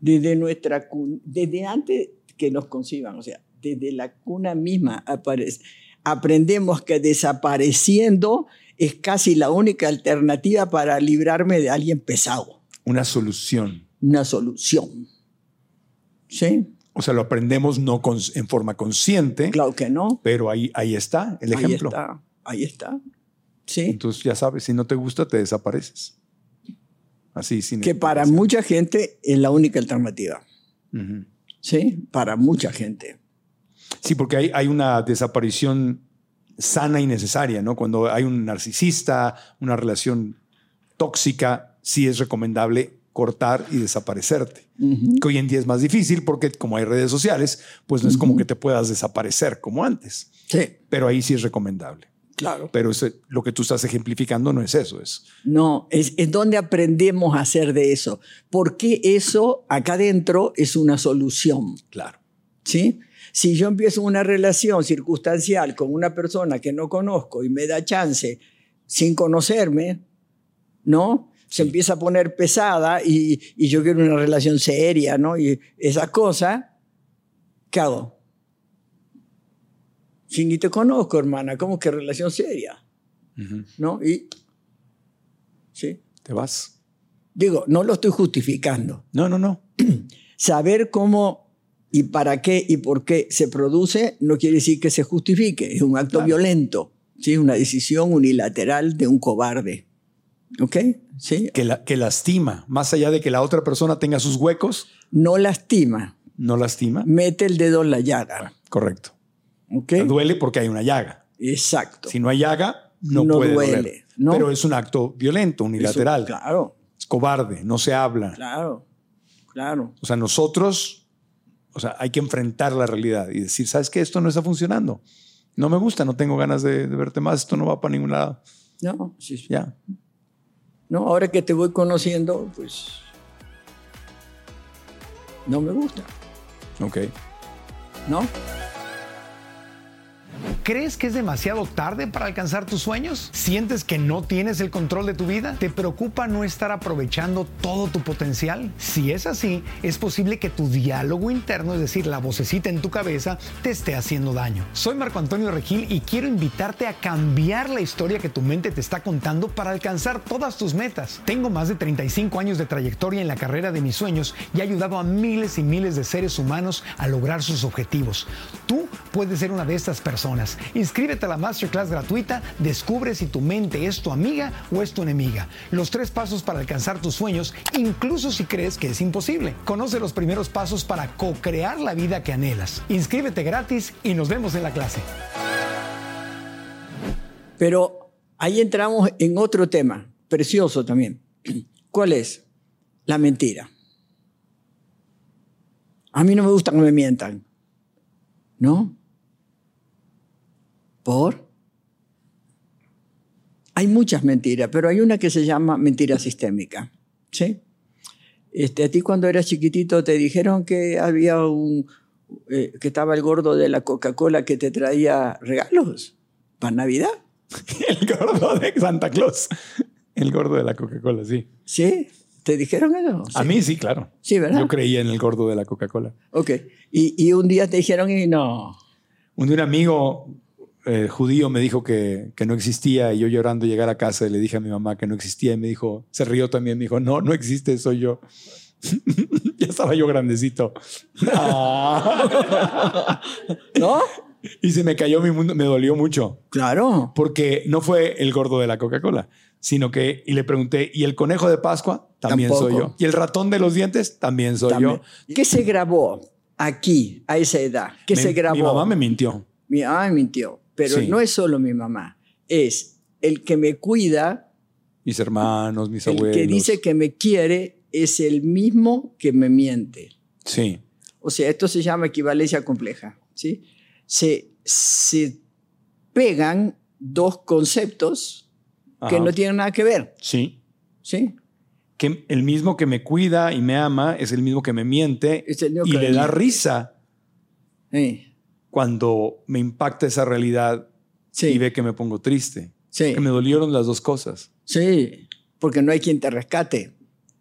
Desde nuestra cuna, desde antes que nos conciban, o sea, desde la cuna misma aparece. Aprendemos que desapareciendo es casi la única alternativa para librarme de alguien pesado, una solución. una solución. ¿Sí? O sea, lo aprendemos no con- en forma consciente, Claro que no. pero ahí, ahí está el ejemplo. Ahí está, ahí está. Sí. Entonces ya sabes, si no te gusta, te desapareces. Así, sin que para mucha gente es la única alternativa. Sí, para mucha gente. Sí, porque hay, hay una desaparición sana y necesaria, ¿no? Cuando hay un narcisista, una relación tóxica, sí es recomendable cortar y desaparecerte. Que hoy en día es más difícil porque como hay redes sociales, pues no es como que te puedas desaparecer como antes. Sí, Pero ahí sí es recomendable. claro. Pero lo que tú estás ejemplificando no es eso, es No, es, es donde aprendemos a hacer de eso. Porque eso acá adentro es una solución. claro. ¿sí? Si yo empiezo una relación circunstancial con una persona que no conozco y me da chance sin conocerme, ¿no? Se empieza a poner pesada y, y yo quiero una relación seria, ¿no? Y esa cosa, ¿qué hago? Si ni te conozco, hermana, ¿cómo que relación seria? ¿No? Y, ¿sí? Te vas. Digo, no lo estoy justificando. No, no, no. (clears throat) Saber cómo y para qué y por qué se produce no quiere decir que se justifique. Es un acto Claro. violento. ¿sí? Una decisión unilateral de un cobarde. ¿Ok? ¿Sí? Que, la- que lastima, más allá de que la otra persona tenga sus huecos, No lastima. no lastima. Mete el dedo en la llaga. Correcto. ¿Ok? Duele porque hay una llaga. Exacto. Si no hay llaga, no, No puede duele, doler. ¿no? Pero es un acto violento, unilateral. Eso, claro, Es cobarde, no se habla. claro, claro. O sea, nosotros, o sea, hay que enfrentar la realidad y decir, ¿sabes qué? Esto no está funcionando. No me gusta, no tengo ganas de, de verte más, esto no va para ningún lado. No, sí, sí. Ya. No, ahora que te voy conociendo, pues no me gusta, Ok. ¿no? ¿Crees que es demasiado tarde para alcanzar tus sueños? ¿Sientes que no tienes el control de tu vida? ¿Te preocupa no estar aprovechando todo tu potencial? Si es así, es posible que tu diálogo interno, es decir, la vocecita en tu cabeza, te esté haciendo daño. Soy Marco Antonio Regil y quiero invitarte a cambiar la historia que tu mente te está contando para alcanzar todas tus metas. Tengo más de 35 años de trayectoria en la carrera de mis sueños y he ayudado a miles y miles de seres humanos a lograr sus objetivos. Tú puedes ser una de estas personas. Inscríbete a la masterclass gratuita, descubre si tu mente es tu amiga o es tu enemiga. Los tres pasos para alcanzar tus sueños, incluso si crees que es imposible. Conoce los primeros pasos para co-crear la vida que anhelas. Inscríbete gratis y nos vemos en la clase. Pero ahí entramos en otro tema, precioso también. (clears throat) ¿Cuál es? La mentira. A mí no me gusta que me mientan. ¿No? ¿Por? Hay muchas mentiras, pero hay una que se llama mentira sistémica. ¿Sí? Este, a ti cuando eras chiquitito te dijeron que había un, eh, que estaba el gordo de la Coca-Cola que te traía regalos para Navidad. (laughs) El gordo de Santa Claus. El gordo de la Coca-Cola, sí. ¿Sí? ¿Te dijeron eso? A mí sí, claro. Sí, ¿verdad? Yo creía en el gordo de la Coca-Cola. Ok. Y, y un día te dijeron y no. Un, un amigo eh, judío me dijo que, que no existía y yo llorando llegar a casa y le dije a mi mamá que no existía y me dijo, se rió también, me dijo, no, no existe, soy yo. (laughs) ya estaba yo grandecito. (laughs) ¿No? y se me cayó mi mundo, me dolió mucho Claro. porque no fue el gordo de la Coca-Cola, sino que, y le pregunté, ¿y el conejo de Pascua? También soy yo. ¿Y el ratón de los dientes? También soy También. yo. ¿Qué se grabó aquí, a esa edad? ¿Qué Me- se grabó? Mi mamá me mintió. Mi mamá me mintió. Pero Sí. no es solo mi mamá. Es el que me cuida, Mis hermanos, mis el abuelos. que dice que me quiere, es el mismo que me miente. Sí, O sea, esto se llama equivalencia compleja. ¿sí? Se, se pegan dos conceptos que no tienen nada que ver. sí. ¿sí? Que el mismo que me cuida y me ama es el mismo que me miente el y que le da risa Sí. Cuando me impacta esa realidad Sí. y ve que me pongo triste. Sí. Que me dolieron las dos cosas. Sí, porque no hay quien te rescate.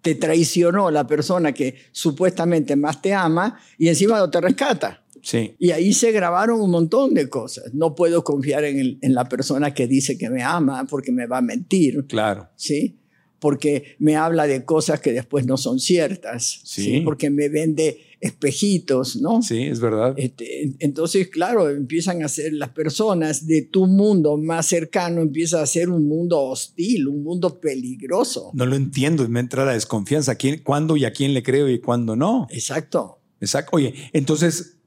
Te traicionó la persona que supuestamente más te ama y encima no te rescata. Sí, Y ahí se grabaron un montón de cosas. No puedo confiar en, el- en la persona que dice que me ama porque me va a mentir, claro. ¿sí? Porque me habla de cosas que después no son ciertas, Sí. Porque me vende espejitos, ¿no? Sí, es verdad. Este, en- entonces, claro, empiezan a ser las personas de tu mundo más cercano, empieza a ser un mundo hostil, un mundo peligroso. No lo entiendo me entra la desconfianza. ¿A quién, ¿Cuándo y a quién le creo y cuándo no? Exacto. Exacto. Oye, entonces,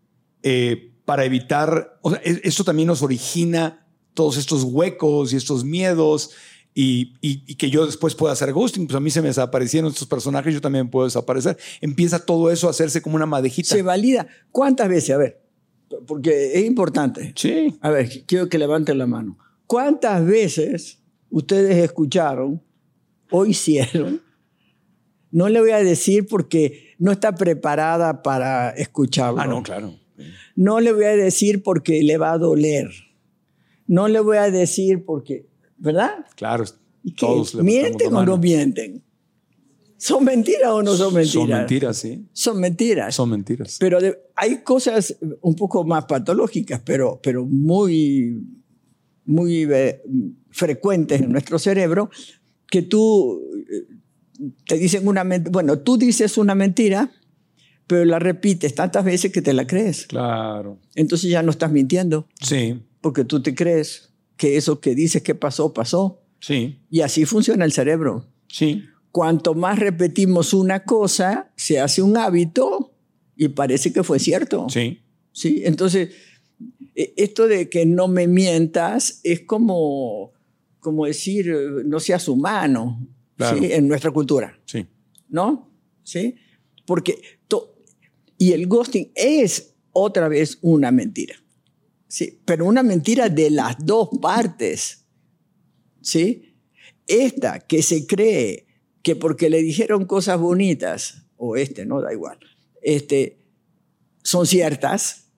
eh, para evitar, o sea, e- esto también nos origina todos estos huecos y estos miedos y, y- y que yo después pueda hacer ghosting. Pues a mí se me desaparecieron estos personajes, yo también puedo desaparecer. Empieza todo eso a hacerse como una madejita. Se valida. ¿Cuántas veces? A ver, porque es importante. Sí. A ver, quiero que levanten la mano. ¿Cuántas veces ustedes escucharon o hicieron? No le voy a decir porque no está preparada para escucharlo. Ah, no, claro. No le voy a decir porque le va a doler. No le voy a decir porque, ¿verdad? Claro. Todos levantamos ¿Mienten o no mienten? ¿Son mentiras o no son mentiras? Son mentiras, sí. Son mentiras. Son mentiras. Pero de- hay cosas un poco más patológicas, pero, pero muy, muy eh, frecuentes en nuestro cerebro, que tú eh, te dicen una mentira. Bueno, tú dices una mentira, pero la repites tantas veces que te la crees. Claro. Entonces ya no estás mintiendo, Sí, porque tú te crees que eso que dices que pasó, pasó. sí, Y así funciona el cerebro. sí. Cuanto más repetimos una cosa, se hace un hábito y parece que fue cierto. Sí. ¿sí? Entonces, e- esto de que no me mientas es como, como decir, no seas humano, Claro. ¿sí? En nuestra cultura, Sí. ¿no? ¿Sí? Porque, to- y el ghosting es otra vez una mentira. Sí, pero una mentira de las dos partes. ¿Sí? Esta que se cree que porque le dijeron cosas bonitas, o este, no da igual, este, son ciertas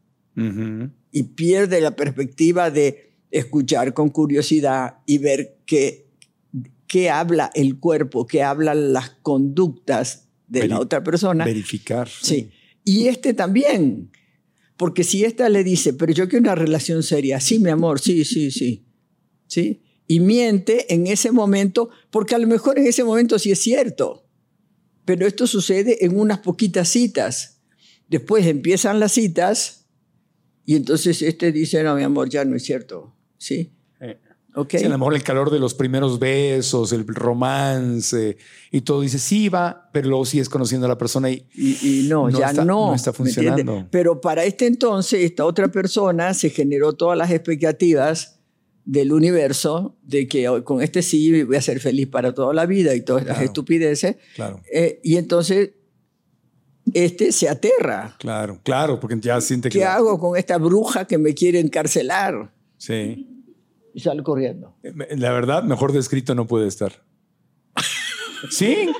y pierde la perspectiva de escuchar con curiosidad y ver qué, qué habla el cuerpo, qué hablan las conductas de la otra persona. Verificar. Sí. Y este también, porque si esta le dice, pero yo quiero una relación seria, sí, mi amor, sí, sí, sí, sí, y miente en ese momento, porque a lo mejor en ese momento sí es cierto, pero esto sucede en unas poquitas citas. Después empiezan las citas y entonces este dice, no, mi amor, ya no es cierto, ¿sí? Okay. Sí, a lo mejor el calor de los primeros besos, el romance y todo dice sí va, pero luego sigues conociendo a la persona y, y, no, ya no, no está funcionando. Pero para este entonces, esta otra persona se generó todas las expectativas del universo de que con este sí voy a ser feliz para toda la vida y todas estas estupideces. Claro. Eh, y entonces este se aterra. Claro, claro, porque ya siente que... ¿Qué hago con esta bruja que me quiere encarcelar? Sí. Y sale corriendo. La verdad, mejor descrito no puede estar. (laughs) sí,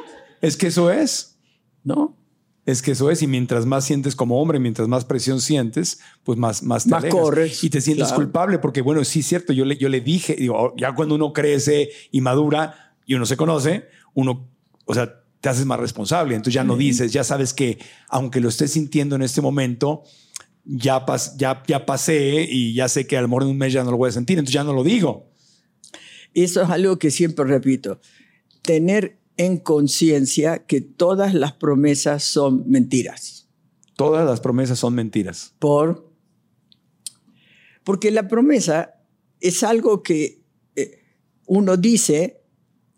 es que eso es. ¿No? es que eso es, y mientras más sientes como hombre, mientras más presión sientes, pues más, más te más corres. Y te sientes culpable, porque bueno, sí cierto, yo le, yo le dije, digo, ya cuando uno crece y madura y uno se conoce, uno, o sea, te haces más responsable, entonces ya no dices, ya sabes que aunque lo estés sintiendo en este momento, ya, ya, ya pasé y ya sé que al mejor en un mes ya no lo voy a sentir, entonces ya no lo digo. Eso es algo que siempre repito, tener en conciencia que todas las promesas son mentiras. Todas las promesas son mentiras. Por porque la promesa es algo que eh, uno dice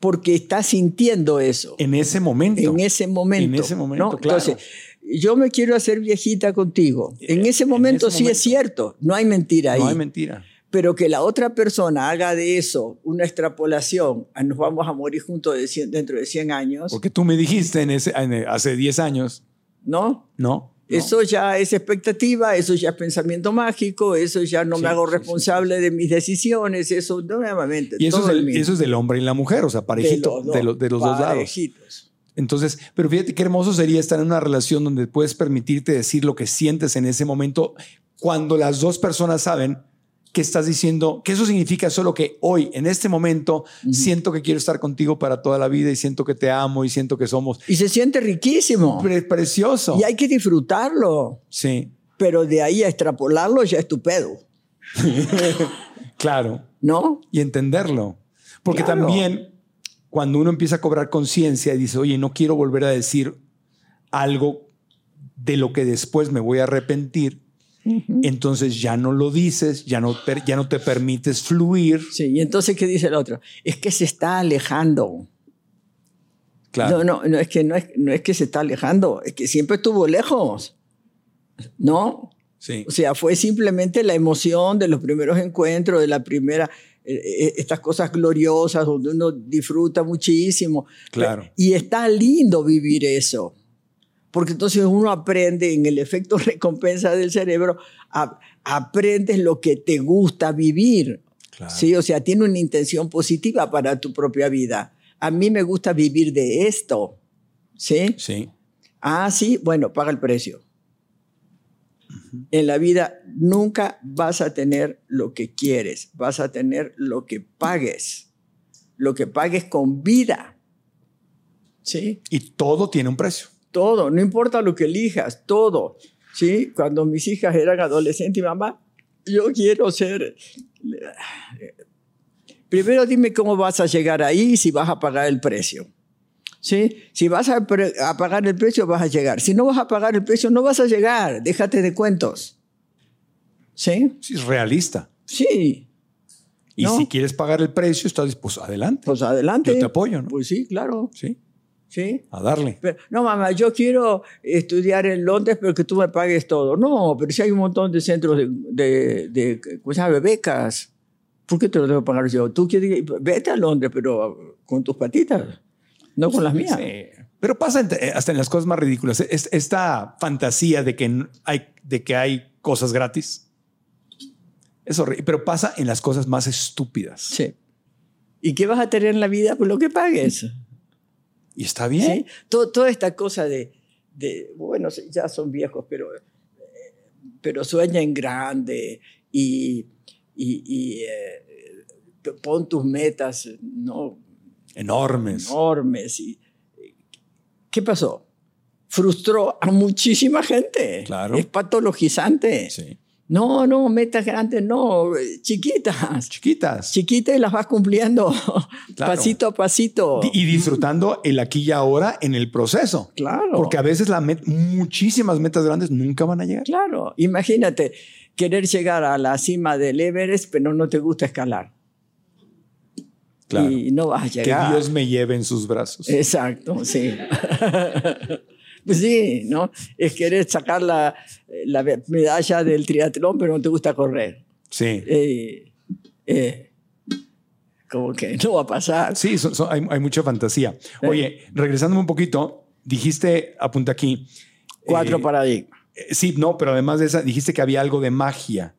porque está sintiendo eso. En ese momento. En ese momento. En ese momento, claro. Entonces, yo me quiero hacer viejita contigo. En ese momento sí es cierto, no hay mentira ahí. No hay mentira pero que la otra persona haga de eso una extrapolación, nos vamos a morir juntos dentro de 100 años. Porque tú me dijiste en ese, hace 10 años. ¿No? No. Eso ya es expectativa, eso ya es pensamiento mágico, eso ya no me hago responsable de mis decisiones, eso nuevamente. Y eso, es, el, eso es del hombre y la mujer, o sea, parejito, de los, de, los dos lados. Entonces, pero fíjate qué hermoso sería estar en una relación donde puedes permitirte decir lo que sientes en ese momento cuando las dos personas saben que estás diciendo, que eso significa solo que hoy, en este momento, siento que quiero estar contigo para toda la vida y siento que te amo y siento que somos. Y se siente riquísimo. precioso. Y hay que disfrutarlo. Sí. Pero de ahí a extrapolarlo ya es tu pedo. (laughs) claro. ¿No? Y entenderlo. Porque también cuando uno empieza a cobrar conciencia y dice, oye, no quiero volver a decir algo de lo que después me voy a arrepentir, entonces ya no lo dices, ya no, ya no te permites fluir. Sí, y entonces, ¿qué dice el otro? Es que se está alejando. Claro. No, no, no, es que no es, no es que se está alejando, es que siempre estuvo lejos. ¿No? Sí. O sea, fue simplemente la emoción de los primeros encuentros, de la primera, estas cosas gloriosas donde uno disfruta muchísimo. Claro. Y está lindo vivir eso porque entonces uno aprende en el efecto (laughs) recompensa del cerebro, aprendes lo que te gusta vivir. ¿sí? O sea, tiene una intención positiva para tu propia vida. A mí me gusta vivir de esto. ¿Sí? Sí. Ah, sí, bueno, paga el precio. En la vida nunca vas a tener lo que quieres, vas a tener lo que pagues, lo que pagues con vida. ¿Sí? Y todo tiene un precio todo, no importa lo que elijas, todo. ¿Sí? Cuando mis hijas eran adolescentes y mamá, yo quiero ser... Primero dime cómo vas a llegar ahí y si vas a pagar el precio. ¿Sí? Si vas a, a, pagar el precio, vas a llegar. Si no vas a pagar el precio, no vas a llegar. Déjate de cuentos. ¿Sí? Sí, es realista. Sí. Y si quieres pagar el precio, estás dispuesto, adelante. Pues adelante. Yo te apoyo, ¿no? Pues sí, claro. Sí. ¿Sí? A darle. no, mamá, yo quiero estudiar en Londres, pero que tú me pagues todo. No, pero si hay un montón de centros de, de, de ¿cómo se llama? becas. ¿Por qué te lo debo pagar yo? Tú quieres, vete a Londres, pero con tus patitas, no con las mías. Sí. Pero pasa hasta en las cosas más ridículas. Esta fantasía de que hay, de que hay cosas gratis. Es horrible, pero pasa en las cosas más estúpidas. Sí. ¿Y qué vas a tener en la vida? Pues lo que pagues. Y está bien. ¿Sí? Todo- toda esta cosa de, de, bueno, ya son viejos, pero, eh, pero sueña en grande y, y- y, eh, pon tus metas no Enormes. enormes. Y, ¿Qué pasó? Frustró a muchísima gente. Claro. Es patologizante. Sí. No, no, metas grandes, no, eh, chiquitas. Chiquitas. Chiquitas y las vas cumpliendo (laughs) Claro. pasito a pasito. Y disfrutando el aquí y ahora en el proceso. Claro. Porque a veces la met- muchísimas metas grandes nunca van a llegar. Claro, imagínate querer llegar a la cima del Everest, pero no te gusta escalar. Claro. Y no vas a Que llegar. Dios me lleve en sus brazos. Exacto, sí. (laughs) pues sí, ¿no? Es querer sacar la, la medalla del triatlón, pero no te gusta correr. Sí. Eh, eh, como que no va a pasar. Sí, hay, hay mucha fantasía. Oye, regresándome un poquito, dijiste, apunta aquí. Cuatro eh, paradigmas. eh, Sí, no, pero además de esa, dijiste que había algo de magia.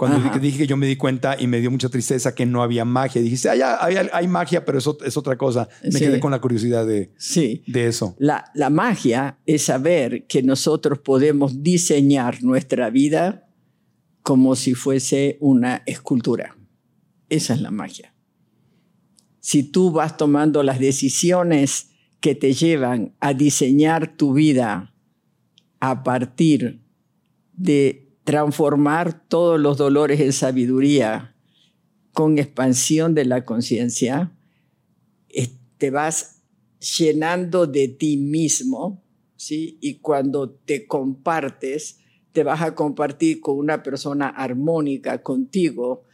Cuando Ajá. dije, que yo me di cuenta y me dio mucha tristeza que no había magia. Dijiste, "Ah, ya, hay, hay magia, pero eso es otra cosa. Me Sí. quedé con la curiosidad de, Sí. de eso. La, la magia es saber que nosotros podemos diseñar nuestra vida como si fuese una escultura. Esa es la magia. Si tú vas tomando las decisiones que te llevan a diseñar tu vida a partir de transformar todos los dolores en sabiduría con expansión de la conciencia, te vas llenando de ti mismo, ¿sí? Y cuando te compartes, te vas a compartir con una persona armónica contigo,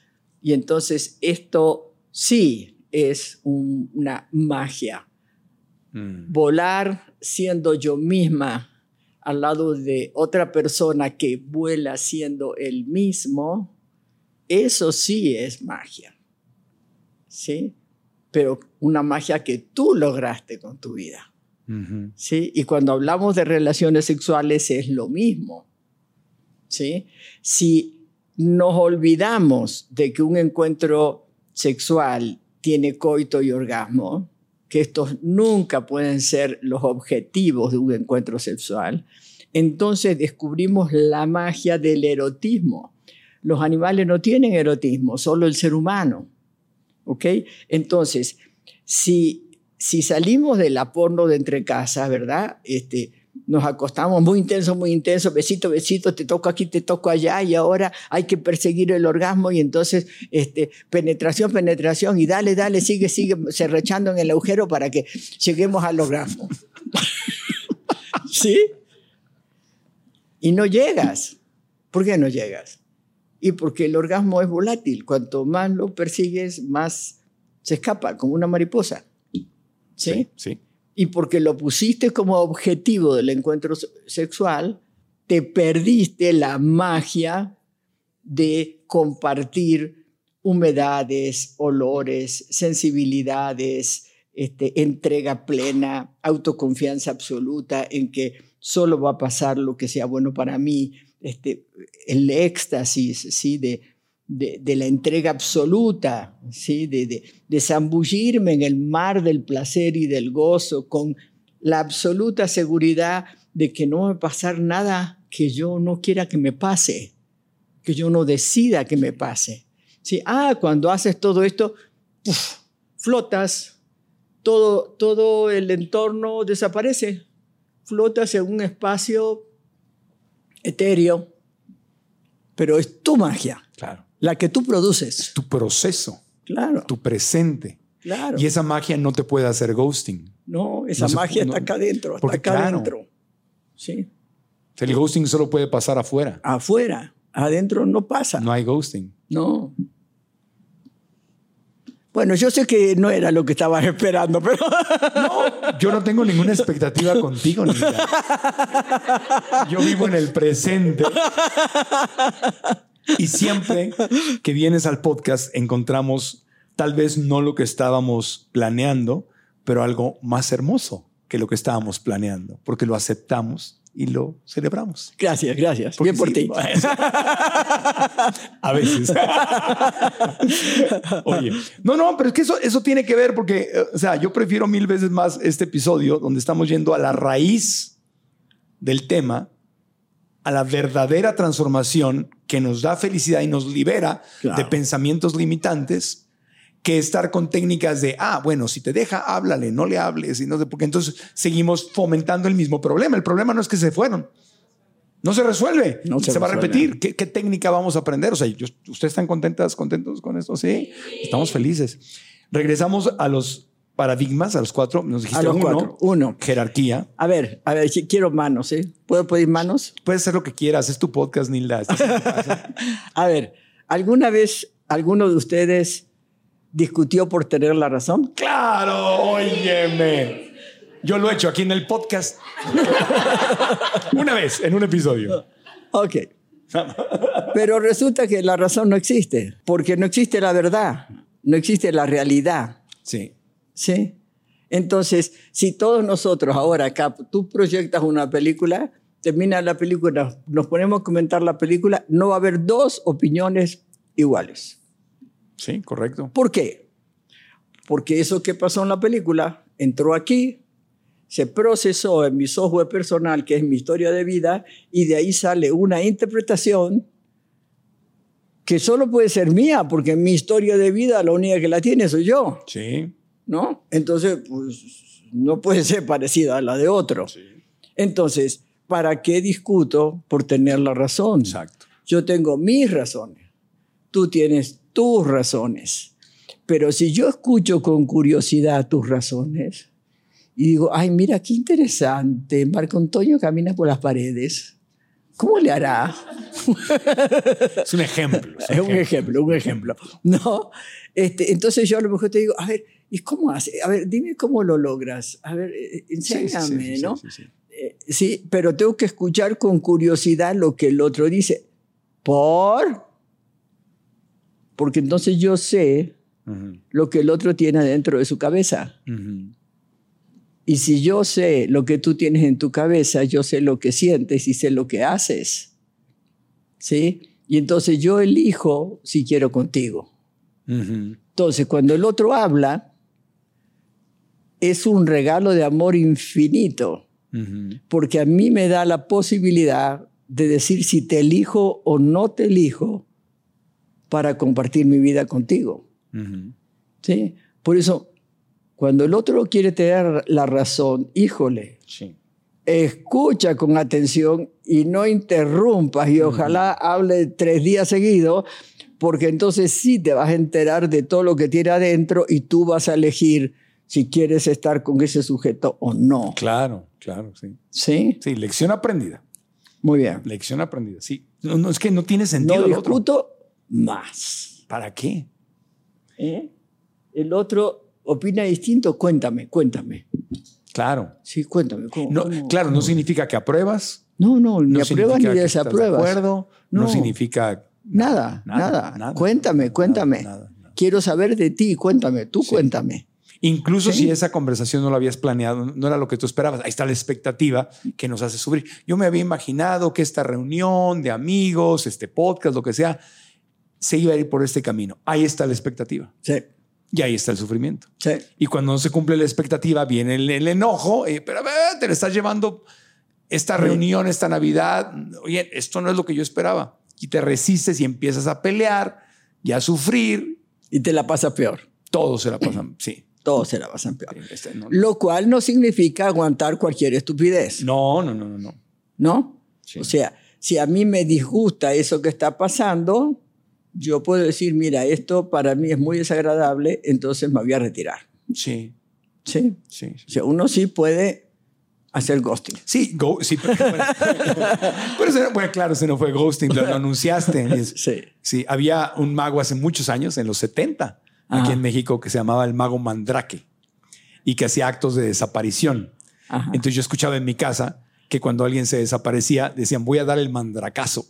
y entonces esto sí es un- una magia. Mm. Volar siendo yo misma al lado de otra persona que vuela siendo el mismo, eso sí es magia. ¿Sí? Pero una magia que tú lograste con tu vida. ¿sí? Y cuando hablamos de relaciones sexuales es lo mismo, ¿sí? Si nos olvidamos de que un encuentro sexual tiene coito y orgasmo, que estos nunca pueden ser los objetivos de un encuentro sexual, entonces descubrimos la magia del erotismo. Los animales no tienen erotismo, solo el ser humano. ¿Ok? Entonces, si, si salimos de la porno de entre casas, ¿verdad? Este, nos acostamos muy intenso, muy intenso, besito, besito, te toco aquí, te toco allá, y ahora hay que perseguir el orgasmo, y entonces este, penetración, penetración, y dale, dale, sigue, sigue cerrechando en el agujero para que lleguemos al orgasmo. (laughs) ¿Sí? Y no llegas. ¿Por qué no llegas? Y porque el orgasmo es volátil. Cuanto más lo persigues, más se escapa, como una mariposa. ¿Sí? Sí, sí. Y porque lo pusiste como objetivo del encuentro se- sexual, te perdiste la magia de compartir humedades, olores, sensibilidades, este, entrega plena, autoconfianza absoluta en que solo va a pasar lo que sea bueno para mí, este, el éxtasis ¿sí? de, de, la entrega absoluta, ¿sí? de, de, zambullirme en el mar del placer y del gozo con la absoluta seguridad de que no va a pasar nada que yo no quiera que me pase, que yo no decida que me pase. ¿Sí? Ah, cuando haces todo esto, flotas, todo, todo el entorno desaparece, flotas en un espacio etéreo, pero es tu magia, Claro. La que tú produces. Tu proceso, Claro, tu presente. claro. Y esa magia no te puede hacer ghosting. No, esa No se- magia no- está acá adentro, está acá claro. adentro. Sí. El ghosting solo puede pasar afuera. Afuera, adentro no pasa. No hay ghosting. No. Bueno, yo sé que no era lo que estabas (laughs) esperando, pero Yo no tengo ninguna expectativa contigo, Nita. Yo vivo en el presente. (laughs) Y siempre que vienes al podcast encontramos tal vez no lo que estábamos planeando, pero algo más hermoso que lo que estábamos planeando, porque lo aceptamos y lo celebramos. Gracias, gracias. Porque Bien por sí, ti. (laughs) A veces. (laughs) Oye, no, no, pero es que eso, eso tiene que ver porque, eh, o sea, yo prefiero mil veces más este episodio donde estamos yendo a la raíz del tema, a la verdadera transformación que nos da felicidad y nos libera Claro. de pensamientos limitantes que estar con técnicas de, ah, bueno, si te deja, háblale, no le hables, y no sé, porque entonces seguimos fomentando el mismo problema. El problema no es que se fueron. No se resuelve. No se, se va a repetir. ¿Qué, qué técnica vamos a aprender? O sea, ¿ustedes están contentas, contentos con esto? Sí, estamos felices. Regresamos a los paradigmas, a los cuatro. Nos dijiste A los uno, cuatro. Uno. jerarquía. A ver, a ver, quiero manos, ¿eh? ¿Puedo pedir manos? Puedes hacer lo que quieras. Es tu podcast, Nilda. (laughs) A ver, ¿alguna vez alguno de ustedes discutió por tener la razón? claro, óyeme. Yo lo he hecho aquí en el podcast. (laughs) Una vez, en un episodio. Ok. Pero resulta que la razón no existe, porque no existe la verdad, no existe la realidad. Sí. ¿Sí? Entonces, si todos nosotros ahora acá, tú proyectas una película, termina la película, nos ponemos a comentar la película, no va a haber dos opiniones iguales. Sí, correcto. ¿Por qué? Porque eso que pasó en la película entró aquí, se procesó en mi software personal, que es mi historia de vida, y de ahí sale una interpretación que solo puede ser mía, porque mi historia de vida la única que la tiene soy yo. Sí. ¿No? Entonces, pues no puede ser parecida a la de otro. Entonces, ¿para qué discuto por tener la razón? Exacto. Yo tengo mis razones, tú tienes tus razones. Pero si yo escucho con curiosidad tus razones y digo, ay, mira qué interesante, Marco Antonio camina por las paredes, ¿cómo le hará? Es un ejemplo. Es un (laughs) ejemplo, un ejemplo. ¿No? Este, entonces yo a lo mejor te digo, a ver, ¿y cómo hace? A ver, dime cómo lo logras. A ver, eh, Sí, sí, sí, enséñame, sí, ¿no? sí, sí. Eh, sí, pero tengo que escuchar con curiosidad lo que el otro dice. ¿Por? Porque entonces yo sé Ujú, lo que el otro tiene dentro de su cabeza. ujú. Y si yo sé lo que tú tienes en tu cabeza, yo sé lo que sientes y sé lo que haces. ¿Sí? Y entonces yo elijo si quiero contigo. Ujú. Entonces, cuando el otro habla, es un regalo de amor infinito, porque a mí me da la posibilidad de decir si te elijo o no te elijo para compartir mi vida contigo. ¿sí? Por eso, cuando el otro quiere tener la razón, híjole, Sí. escucha con atención y no interrumpas y ojalá hable tres días seguidos, porque entonces sí te vas a enterar de todo lo que tiene adentro y tú vas a elegir si quieres estar con ese sujeto o no. Claro, claro, sí. ¿Sí? Sí, lección aprendida. Muy bien. Lección aprendida, sí. No, no, es que no tiene sentido No el otro. discuto más. ¿Para qué? ¿eh? El otro opina distinto, cuéntame, cuéntame. Claro. Sí, cuéntame. ¿cómo- No, cómo- claro, no significa que apruebas. No, no, ni no apruebas ni de desapruebas. acuerdo, no, No. significa Nada, nada. Cuéntame, nada, cuéntame. nada. Quiero saber de ti, cuéntame, tú cuéntame. Incluso Sí. si esa conversación no la habías planeado, no era lo que tú esperabas, ahí está la expectativa que nos hace sufrir. Yo me había imaginado que esta reunión de amigos, este podcast, lo que sea, se iba a ir por este camino. Ahí está la expectativa Sí, y ahí está el sufrimiento. sí. Y cuando no se cumple la expectativa, viene el, el enojo, eh, pero te le estás llevando esta reunión, esta Navidad, oye, esto no es lo que yo esperaba. Y te resistes y empiezas a pelear y a sufrir, Y te la pasa peor. todos se la pasan, sí. Todos se la pasan peor. Este, no, Lo cual no significa aguantar cualquier estupidez, no, no, no, no. no. ¿no? Sí. O sea, si a mí me disgusta eso que está pasando, yo puedo decir, mira, esto para mí es muy desagradable, entonces me voy a retirar. Sí, ¿Sí? sí. O sea, uno sí puede hacer ghosting. Sí, go, sí, pero, bueno, (laughs) pero bueno, claro, ese no fue ghosting, lo, lo anunciaste. Es- Sí. Sí, había un mago hace muchos años, en los 70, aquí Ajá. en México, que se llamaba el mago Mandrake y que hacía actos de desaparición. Ajá. Entonces yo escuchaba en mi casa que cuando alguien se desaparecía decían voy a dar el mandracazo,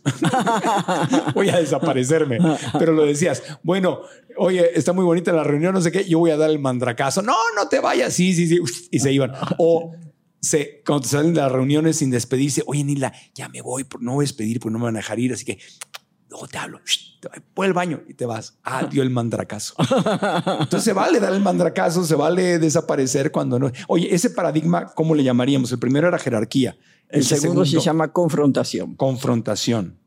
(laughs) voy a desaparecerme. Pero lo decías, bueno, oye, está muy bonita la reunión, no sé qué, yo voy a dar el mandracazo. No, no te vayas, sí, sí, sí. Y se iban. O se, cuando te salen de las reuniones sin despedirse, oye, Nila, ya me voy, no voy a despedir porque no me van a dejar ir, así que luego te hablo, voy al baño y te vas. Ah, dio el mandracazo. Entonces se vale dar el mandracazo, se vale desaparecer cuando no. Oye, ese paradigma, ¿cómo le llamaríamos? El primero era jerarquía. El, segundo, se llama confrontación. Confrontación.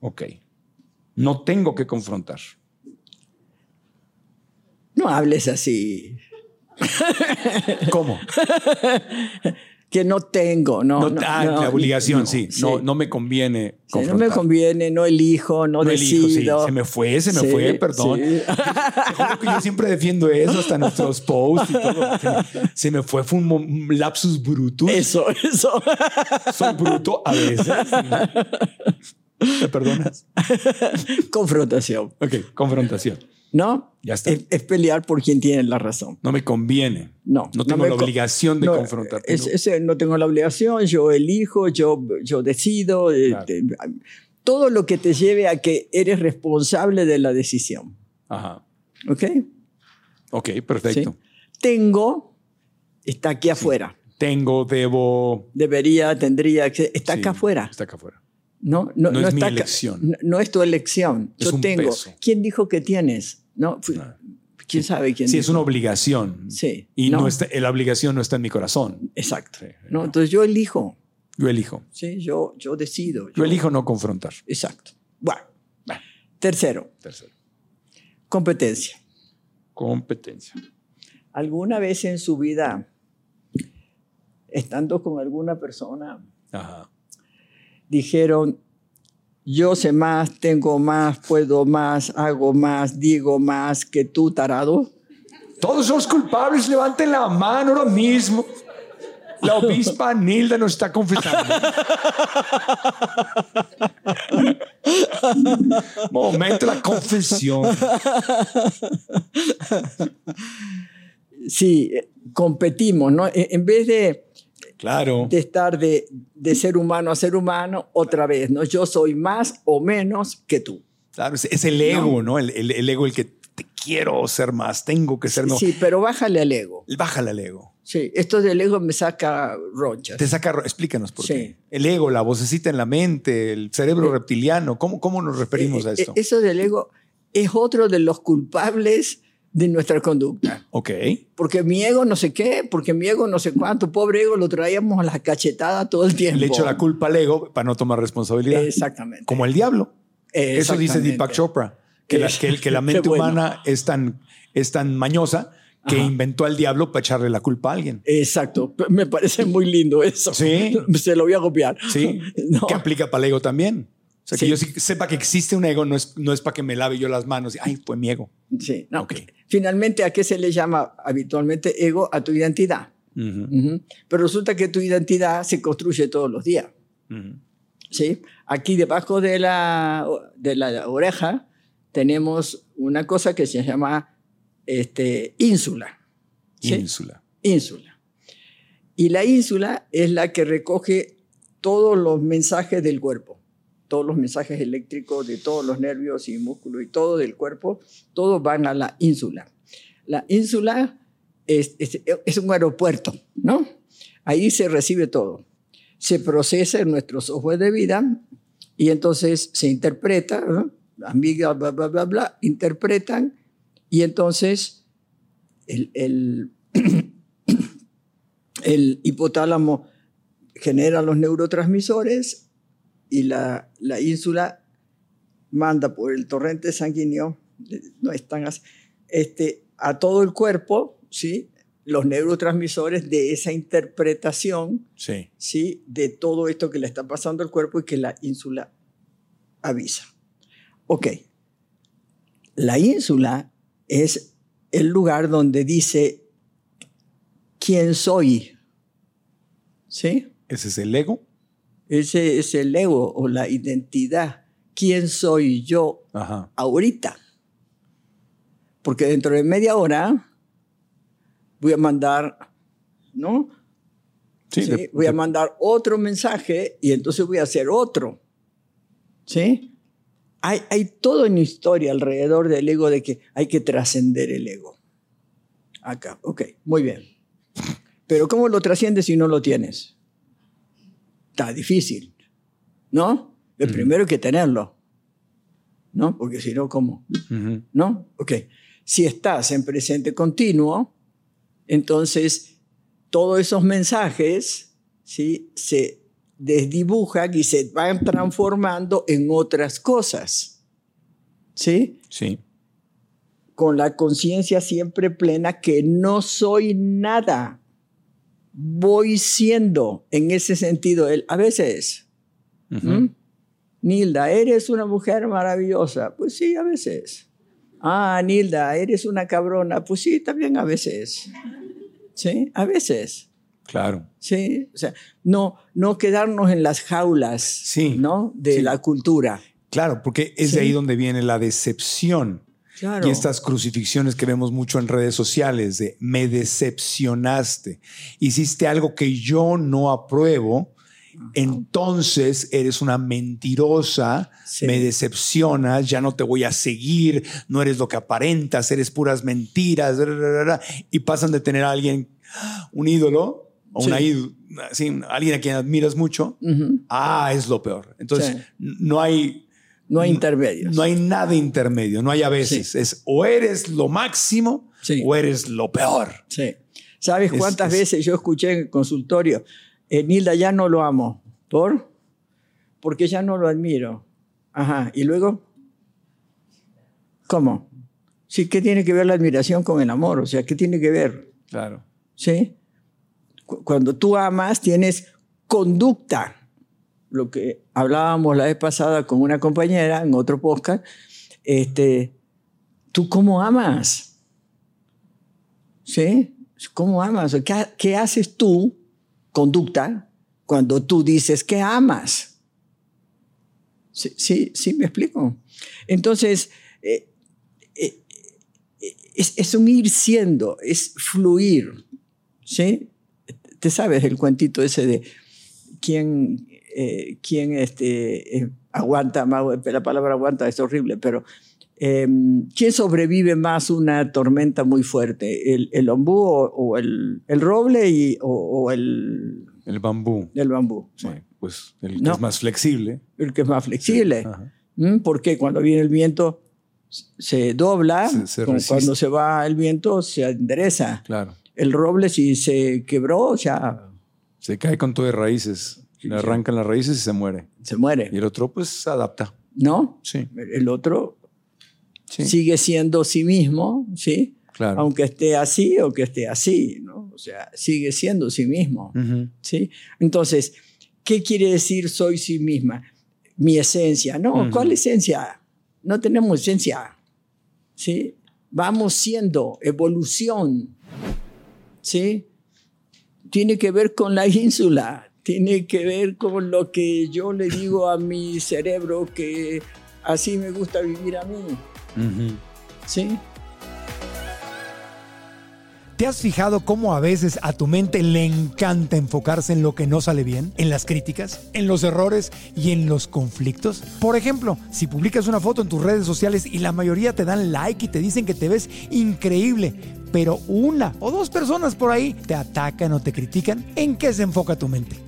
Ok. No tengo que confrontar. No hables así. ¿Cómo? (laughs) que no tengo, no. no, ah, la obligación, sí. No, no me conviene. Sí, no me conviene, no elijo, no, decido. Elijo, se me fue, se me fue, perdón. Yo, siempre defiendo eso hasta nuestros posts y todo. Se me, fue, fue un, lapsus brutus. Eso, eso. Soy bruto a veces. ¿Me perdonas? confrontación. Ok, confrontación. ¿No? Ya está. Es, pelear por quien tiene la razón. No me conviene. No. No tengo la obligación de confrontar. no tengo la obligación, yo elijo, yo, yo decido. Este, todo lo que te lleve a que eres responsable de la decisión. Ajá. ¿Ok? Ok, perfecto. Tengo, está aquí afuera. Tengo, debo. Debería, tendría, está acá afuera. Está acá afuera. No, no, no, es mi elección. No, es tu elección. Es Yo tengo. peso. ¿Quién dijo que tienes? No, ¿Quién sabe quién Sí, dijo? es una obligación. Sí. Y no. está, la obligación no está en mi corazón. Exacto. Sí, ¿no? Entonces yo elijo. Yo elijo. Sí, yo, yo decido. Yo elijo no confrontar. Exacto. Bueno. Tercero, Tercero. competencia. Competencia. ¿Alguna vez en su vida, estando con alguna persona, Ajá. Dijeron, yo sé más, tengo más, puedo más, hago más, digo más que tú, tarado? Todos los culpables, levanten la mano ahora mismo. La obispa Nilda nos está confesando. Momento la confesión. Sí, competimos, ¿no? En vez de, Claro. de estar de, de ser humano a ser humano, otra vez, ¿no? Yo soy más o menos que tú. Claro, es, es el ego, ¿no? El, el- el ego el que te quiero ser más, tengo que ser no. Sí, pero bájale al ego. Bájale al ego. Sí, esto del ego me saca ronchas. Te saca, explícanos por Sí. qué. El ego, la vocecita en la mente, el cerebro reptiliano, ¿cómo, cómo nos referimos a Eh, esto? eh, Eso del ego es otro de los culpables de nuestra conducta. ok. Porque mi ego no sé qué, porque mi ego no sé cuánto, pobre ego lo traíamos a la cachetada todo el tiempo. Le echo la culpa al ego para no tomar responsabilidad. Exactamente. Como el diablo. Eso dice. Deepak Chopra, que la, que, que la (laughs) mente bueno. humana es tan, es tan mañosa que Ajá. inventó al diablo para echarle la culpa a alguien. Exacto. Me parece muy lindo eso. Sí. (laughs) Se lo voy a copiar. Sí, (laughs) No. que aplica para el ego también. O sea, que yo sepa que existe un ego no es, no es para que me lave yo las manos y, ay, fue mi ego. Sí. No. Ok. Finalmente, ¿a qué se le llama habitualmente ego? A tu identidad. Pero resulta que tu identidad se construye todos los días. ¿sí? Aquí debajo de la, de la oreja tenemos una cosa que se llama este, ínsula. ¿sí? Ínsula. Ínsula. Y la ínsula es la que recoge todos los mensajes del cuerpo, todos los mensajes eléctricos de todos los nervios y músculos y todo del cuerpo, todos van a la ínsula. La ínsula es, es- es un aeropuerto, ¿no? Ahí se recibe todo. Se procesa en nuestro software de vida y entonces se interpreta, ¿no? amigas, bla, bla, bla, bla, interpretan y entonces el, el, (clears throat) el hipotálamo genera los neurotransmisores y la, la ínsula manda por el torrente sanguíneo, no están así, este, a todo el cuerpo, ¿sí? los neurotransmisores de esa interpretación Sí. ¿sí? de todo esto que le está pasando al cuerpo y que la ínsula avisa. Ok, la ínsula es el lugar donde dice quién soy. ¿Sí? Ese es el ego. Ese es el ego o la identidad. ¿Quién soy yo Ajá. ahorita? Porque dentro de media hora voy a mandar, ¿no? Sí, ¿sí? de- voy a mandar otro mensaje y entonces voy a hacer otro. ¿Sí? Hay, hay todo en historia alrededor del ego de que hay que trascender el ego. Acá, ok, muy bien. Pero ¿cómo lo trasciendes si no lo tienes? Está difícil, ¿no? El primero hay que tenerlo, ¿no? Porque si no, ¿cómo? ¿No? Ok. Si estás en presente continuo, entonces todos esos mensajes ¿sí? se desdibujan y se van transformando en otras cosas. ¿Sí? Sí. Con la conciencia siempre plena que no soy nada. Voy siendo en ese sentido. A veces. Nilda, eres una mujer maravillosa. Pues sí, a veces. Ah, Nilda, eres una cabrona. Pues sí, también a veces. Sí, a veces. Claro. Sí, o sea, no, no quedarnos en las jaulas Sí, ¿no? de sí. la cultura. Claro, porque es de ahí donde viene la decepción. Claro. Y estas crucifixiones que vemos mucho en redes sociales de me decepcionaste, hiciste algo que yo no apruebo, entonces eres una mentirosa, Sí. me decepcionas, ya no te voy a seguir, no eres lo que aparentas, eres puras mentiras, ra, ra, ra, ra, y pasan de tener a alguien, un ídolo, o una Sí. ídolo, sí, alguien a quien admiras mucho, ah, es lo peor. Entonces, no hay... No hay intermedios. No hay nada intermedio, no hay a veces. Es o eres lo máximo Sí. o eres lo peor. Sí. ¿Sabes Es- cuántas es- veces yo escuché en el consultorio, eh, Nilda, ya no lo amo? ¿Por? Porque ya no lo admiro. Ajá. ¿Y luego? ¿Cómo? Sí, ¿qué tiene que ver la admiración con el amor? O sea, ¿qué tiene que ver? Claro. ¿Sí? Cu- Cuando tú amas, tienes conducta. Lo que hablábamos la vez pasada con una compañera en otro podcast. Este, ¿Tú cómo amas? ¿Sí? ¿Cómo amas? ¿Qué, qué haces tú, conducta, cuando tú dices que amas? Sí, sí, me explico. Entonces, eh, eh, eh, es, es un ir siendo, es fluir. ¿Sí? Te sabes el cuentito ese de quién, eh, quién este, eh, aguanta más, la palabra aguanta es horrible, pero eh, ¿quién sobrevive más una tormenta muy fuerte? ¿El, el ombú o, o el, el roble y, o, o el, El bambú. el bambú? Sí, pues el que No. es más flexible. El que es más flexible. Ajá. ¿Mm? Porque cuando viene el viento se dobla, Se- se cuando se va el viento se endereza. Claro. El roble si se quebró ya Se cae con todo de raíces. Le arrancan las raíces y se muere. se muere. Y el otro, pues, se adapta. ¿No? Sí. El otro Sí. sigue siendo sí mismo, ¿sí? Claro. Aunque esté así o que esté así, ¿no? O sea, sigue siendo sí mismo. ¿sí? Entonces, ¿qué quiere decir soy sí misma? Mi esencia. No, Ujú. ¿cuál esencia? No tenemos esencia, ¿sí? Vamos siendo evolución, ¿sí? Tiene que ver con la ínsula, tiene que ver con lo que yo le digo a mi cerebro que así me gusta vivir a mí. ¿sí? ¿Te has fijado cómo a veces a tu mente le encanta enfocarse en lo que no sale bien, en las críticas, en los errores y en los conflictos? Por ejemplo, si publicas una foto en tus redes sociales y la mayoría te dan like y te dicen que te ves increíble, pero una o dos personas por ahí te atacan o te critican, ¿en qué se enfoca tu mente?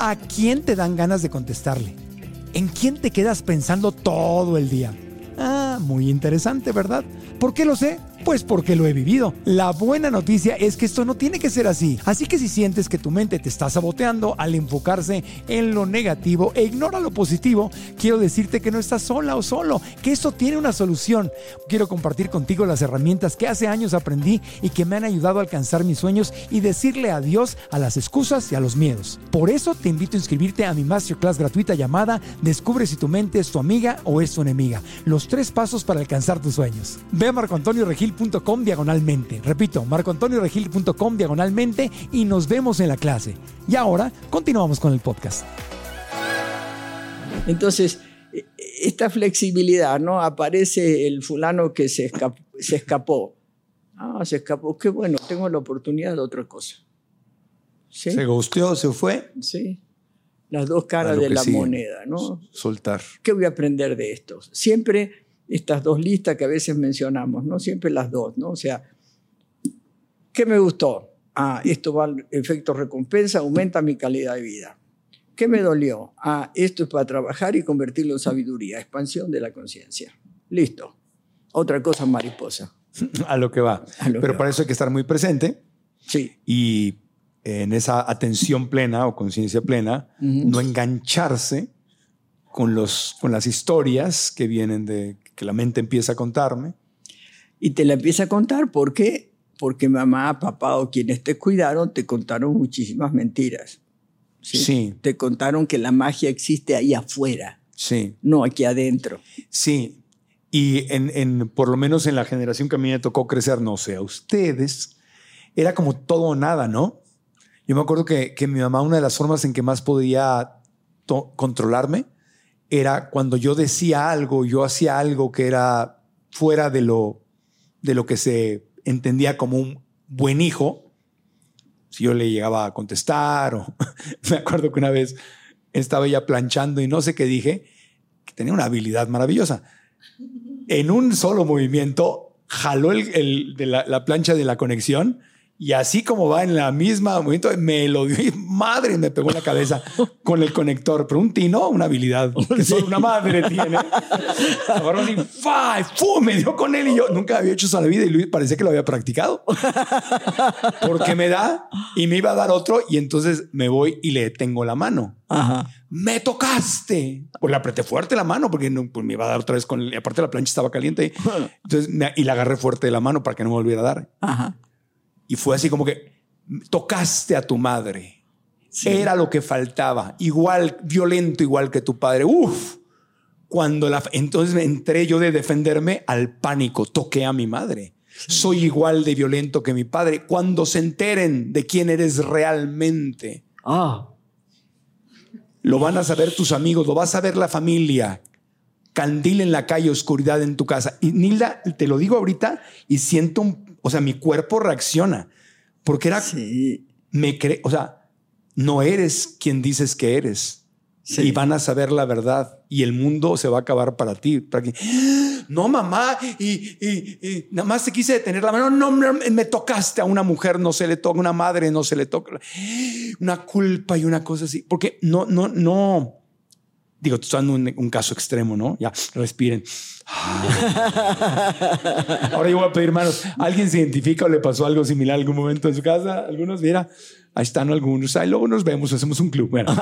¿A quién te dan ganas de contestarle? ¿En quién te quedas pensando todo el día? Ah, muy interesante, ¿verdad? ¿Por qué lo sé? Pues porque lo he vivido. La buena noticia es que esto no tiene que ser así. Así que si sientes que tu mente te está saboteando al enfocarse en lo negativo e ignora lo positivo, quiero decirte que no estás sola o solo, que esto tiene una solución. Quiero compartir contigo las herramientas que hace años aprendí y que me han ayudado a alcanzar mis sueños y decirle adiós a las excusas y a los miedos. Por eso te invito a inscribirte a mi masterclass gratuita llamada Descubre si tu mente es tu amiga o es tu enemiga. Los tres pasos para alcanzar tus sueños. Ve a marcoantonioregil.com diagonalmente. Repito, marcoantonioregil.com diagonalmente y nos vemos en la clase. Y ahora continuamos con el podcast. Entonces, eh, esta flexibilidad, ¿no? Aparece el fulano que se escapó. Se escapó. Ah, se escapó. Qué bueno, tengo la oportunidad de otra cosa. ¿Sí? Se gusteó, se fue. Sí. Las dos caras de la sigue. moneda, ¿no? Soltar. ¿Qué voy a aprender de estos? Siempre estas dos listas que a veces mencionamos, ¿no? Siempre las dos, ¿no? O sea, ¿qué me gustó? Ah, esto va al efecto recompensa, aumenta mi calidad de vida. ¿Qué me dolió? Ah, esto es para trabajar y convertirlo en sabiduría, expansión de la conciencia. Listo. Otra cosa mariposa. (laughs) A lo que va. Lo Pero que para va. eso hay que estar muy presente Sí. y en esa atención plena o conciencia plena, no engancharse con, los, con las historias que vienen de que la mente empieza a contarme. Y te la empieza a contar ¿por qué? Porque mamá, papá o quienes te cuidaron te contaron muchísimas mentiras. ¿sí? Sí. Te contaron que la magia existe ahí afuera, Sí, no aquí adentro. sí. Y en, en- por lo menos en la generación que a mí me tocó crecer, no sé, a ustedes, era como todo o nada, ¿no? Yo me acuerdo que, que mi mamá, una de las formas en que más podía controlarme era cuando yo decía algo, yo hacía algo que era fuera de lo, de lo que se entendía como un buen hijo. Si yo le llegaba a contestar, o (laughs) me acuerdo que una vez estaba ella planchando y no sé qué dije, que tenía una habilidad maravillosa. En un solo movimiento jaló el, el- de la, la plancha de la conexión y así como va en la misma movimiento, me lo dio y (laughs) madre, me pegó en la cabeza con el conector. Pero un tino, una habilidad (laughs) que solo una madre tiene. ¡fa! y me dio con él y yo nunca había hecho eso en la vida y Luis parecía que lo había practicado. (laughs) Porque me da y me iba a dar otro y entonces me voy y le detengo la mano. Ajá. Me tocaste. Pues le apreté fuerte la mano porque no, pues me iba a dar otra vez con. y aparte, la plancha estaba caliente. Entonces, me- y la agarré fuerte de la mano para que no me volviera a dar. Ajá. Y fue así como que tocaste a tu madre. Era lo que faltaba. Igual, violento, igual que tu padre. Uf. Cuando la. Entonces me entré yo de defenderme al pánico. Toqué a mi madre. Soy igual de violento que mi padre. Cuando se enteren de quién eres realmente. Ah. Lo van a saber tus amigos, lo va a saber la familia. Candil en la calle, oscuridad en tu casa. Y Nilda, te lo digo ahorita y siento un, o sea, mi cuerpo reacciona porque era, Sí. me cree, o sea, no eres quien dices que eres. Sí. Y van a saber la verdad y el mundo se va a acabar para ti. Para que, no, mamá, y, y- y nada más te quise detener la mano. No, no, me tocaste a una mujer, no se le toca, a una madre, no se le toca. Una culpa y una cosa así. Porque no, no, no. Digo, estás dando un, un caso extremo, ¿no? Ya, respiren. (laughs) Ahora yo voy a pedir manos. ¿Alguien se identifica o le pasó algo similar en algún momento en su casa? Algunos, mira, ahí están algunos. Ahí luego nos vemos, hacemos un club. Bueno.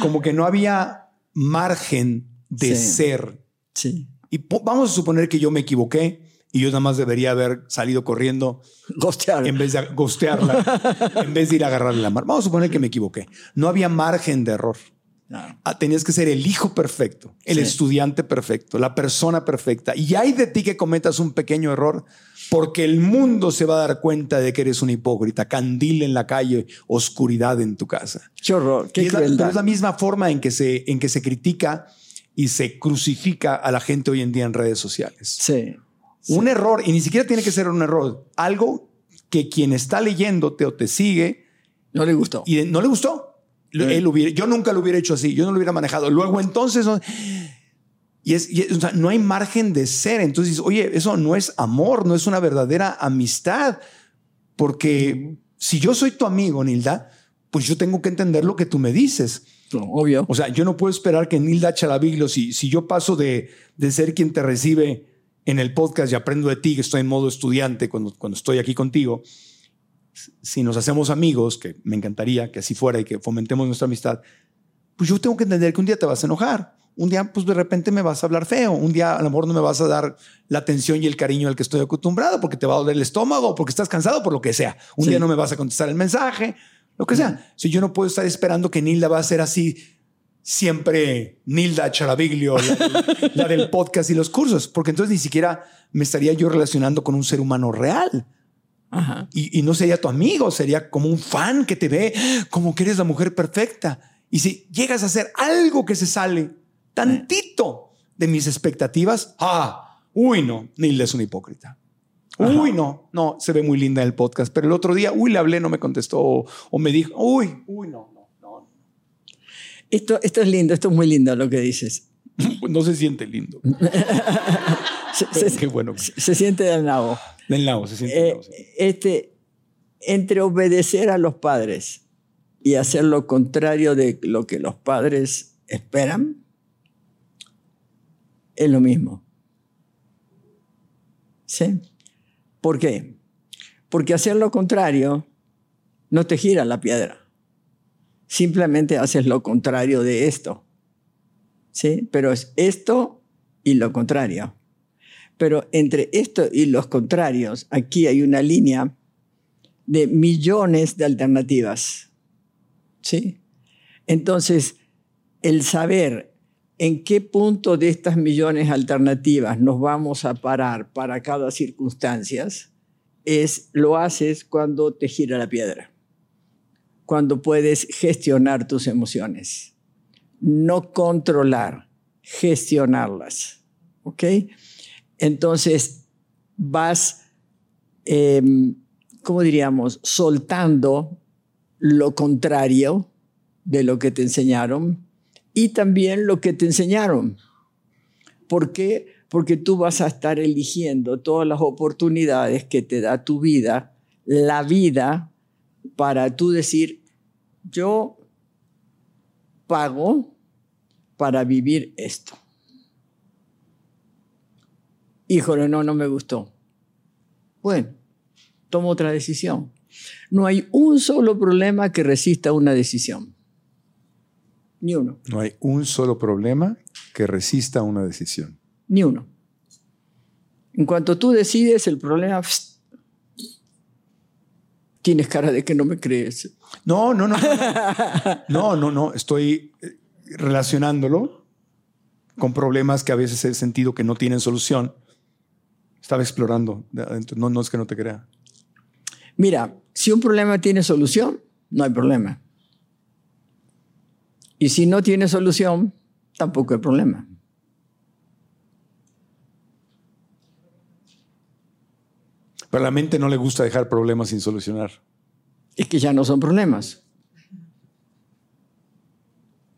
Como que no había margen de Sí. ser. Sí. Y vamos a suponer que yo me equivoqué y yo nada más debería haber salido corriendo Gostear. en vez de gostearla, en vez de ir a agarrarle la mano. Vamos a suponer que me equivoqué. No había margen de error. Claro. Ah, tenías que ser el hijo perfecto, el Sí. estudiante perfecto, la persona perfecta. Y hay de ti que cometas un pequeño error porque el mundo se va a dar cuenta de que eres un hipócrita. Candil en la calle, oscuridad en tu casa. Qué horror. Y Qué la, es la misma forma en que, se, en que se critica y se crucifica a la gente hoy en día en redes sociales. Sí. Un error, y ni siquiera tiene que ser un error, algo que quien está leyéndote o te sigue No le gustó. y no le gustó. Sí. Él hubiera, yo nunca lo hubiera hecho así, yo no lo hubiera manejado. Luego entonces, no- y es, y es- o sea, no hay margen de ser. Entonces, oye, eso no es amor, no es una verdadera amistad. Porque si yo soy tu amigo, Nilda, pues yo tengo que entender lo que tú me dices. No, obvio. O sea, yo no puedo esperar que Nilda Chalaviglio, si, si yo paso de, de ser quien te recibe en el podcast y aprendo de ti, que estoy en modo estudiante cuando, cuando estoy aquí contigo, si nos hacemos amigos, que me encantaría que así fuera y que fomentemos nuestra amistad, pues yo tengo que entender que un día te vas a enojar. Un día, pues de repente me vas a hablar feo. Un día, a lo mejor no me vas a dar la atención y el cariño al que estoy acostumbrado porque te va a doler el estómago, porque estás cansado, por lo que sea. Un Sí. día no me vas a contestar el mensaje, lo que sea. Si yo no puedo estar esperando que Nilda va a ser así siempre Nilda Charaviglio, la, la del podcast y los cursos, porque entonces ni siquiera me estaría yo relacionando con un ser humano real. Ajá. Y, y no sería tu amigo, sería como un fan que te ve como que eres la mujer perfecta. Y si llegas a hacer algo que se sale tantito de mis expectativas, ah, uy, no, Nilda es una hipócrita. Uy, no, no, se ve muy linda en el podcast, pero el otro día, uy, le hablé, no me contestó, o, o me dijo, uy, uy, no, no, no, Esto, esto es lindo, esto es muy lindo lo que dices. (laughs) no se siente lindo. (laughs) Se, se- qué bueno. se- se siente del nabo. Del lado, se siente del Eh, nabo, sí. este, entre obedecer a los padres y hacer lo contrario de lo que los padres esperan, es lo mismo. ¿Sí? ¿Por qué? Porque hacer lo contrario no te gira la piedra. Simplemente haces lo contrario de esto. ¿Sí? Pero es esto y lo contrario. Pero entre esto y los contrarios, aquí hay una línea de millones de alternativas. ¿Sí? Entonces, el saber en qué punto de estas millones alternativas nos vamos a parar para cada circunstancia es lo haces cuando te gira la piedra, cuando puedes gestionar tus emociones, no controlar, gestionarlas, ¿ok? Entonces vas, em, ¿cómo diríamos?, soltando lo contrario de lo que te enseñaron y también lo que te enseñaron. ¿Por qué? Porque tú vas a estar eligiendo todas las oportunidades que te da tu vida, la vida, para tú decir, yo pago para vivir esto. Híjole, no, no me gustó. Bueno, tomo otra decisión. No hay un solo problema que resista una decisión. Ni uno. No hay un solo problema que resista una decisión. Ni uno. En cuanto tú decides, el problema... tienes cara de que no me crees. No, no, no. (laughs) No, no, no. Estoy eh, relacionándolo con problemas que a veces he sentido que no tienen solución. Estaba explorando. No, no es que no te crea. Mira, si un problema tiene solución, no hay problema. Y si no tiene solución, tampoco hay problema. Pero a la mente no le gusta dejar problemas sin solucionar. Es que ya no son problemas.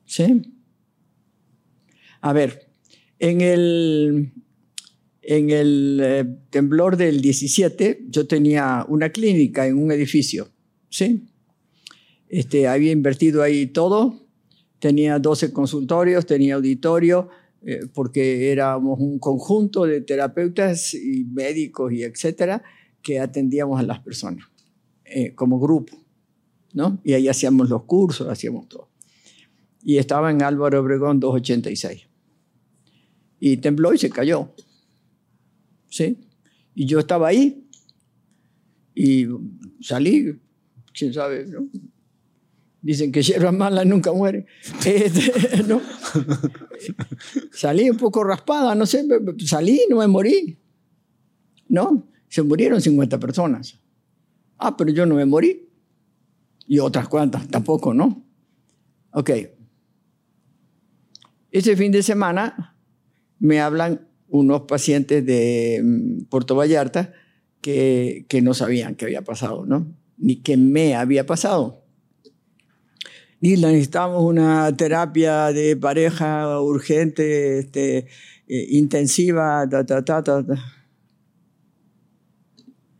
¿Sí? A ver, en el, en el eh, temblor del 17 yo tenía una clínica en un edificio. ¿Sí? Este, había invertido ahí todo tenía 12 consultorios, tenía auditorio, eh, porque éramos un conjunto de terapeutas y médicos y etcétera que atendíamos a las personas eh, como grupo, ¿no? Y ahí hacíamos los cursos, hacíamos todo. Y estaba en Álvaro Obregón 286. Y tembló y se cayó. ¿Sí? Y yo estaba ahí y salí, quién sabe, ¿no? Dicen que hierba mala nunca muere. (laughs) Este, ¿no? Salí un poco raspada, no sé, salí, no me morí. ¿No? Se murieron 50 personas. Ah, pero yo no me morí. Y otras cuantas tampoco, ¿no? Ok. Ese fin de semana me hablan unos pacientes de mm, Puerto Vallarta que, que no sabían qué había pasado, ¿no? Ni qué me había pasado Nilda, necesitamos una terapia de pareja urgente, este, eh, intensiva, ta, ta, ta, ta,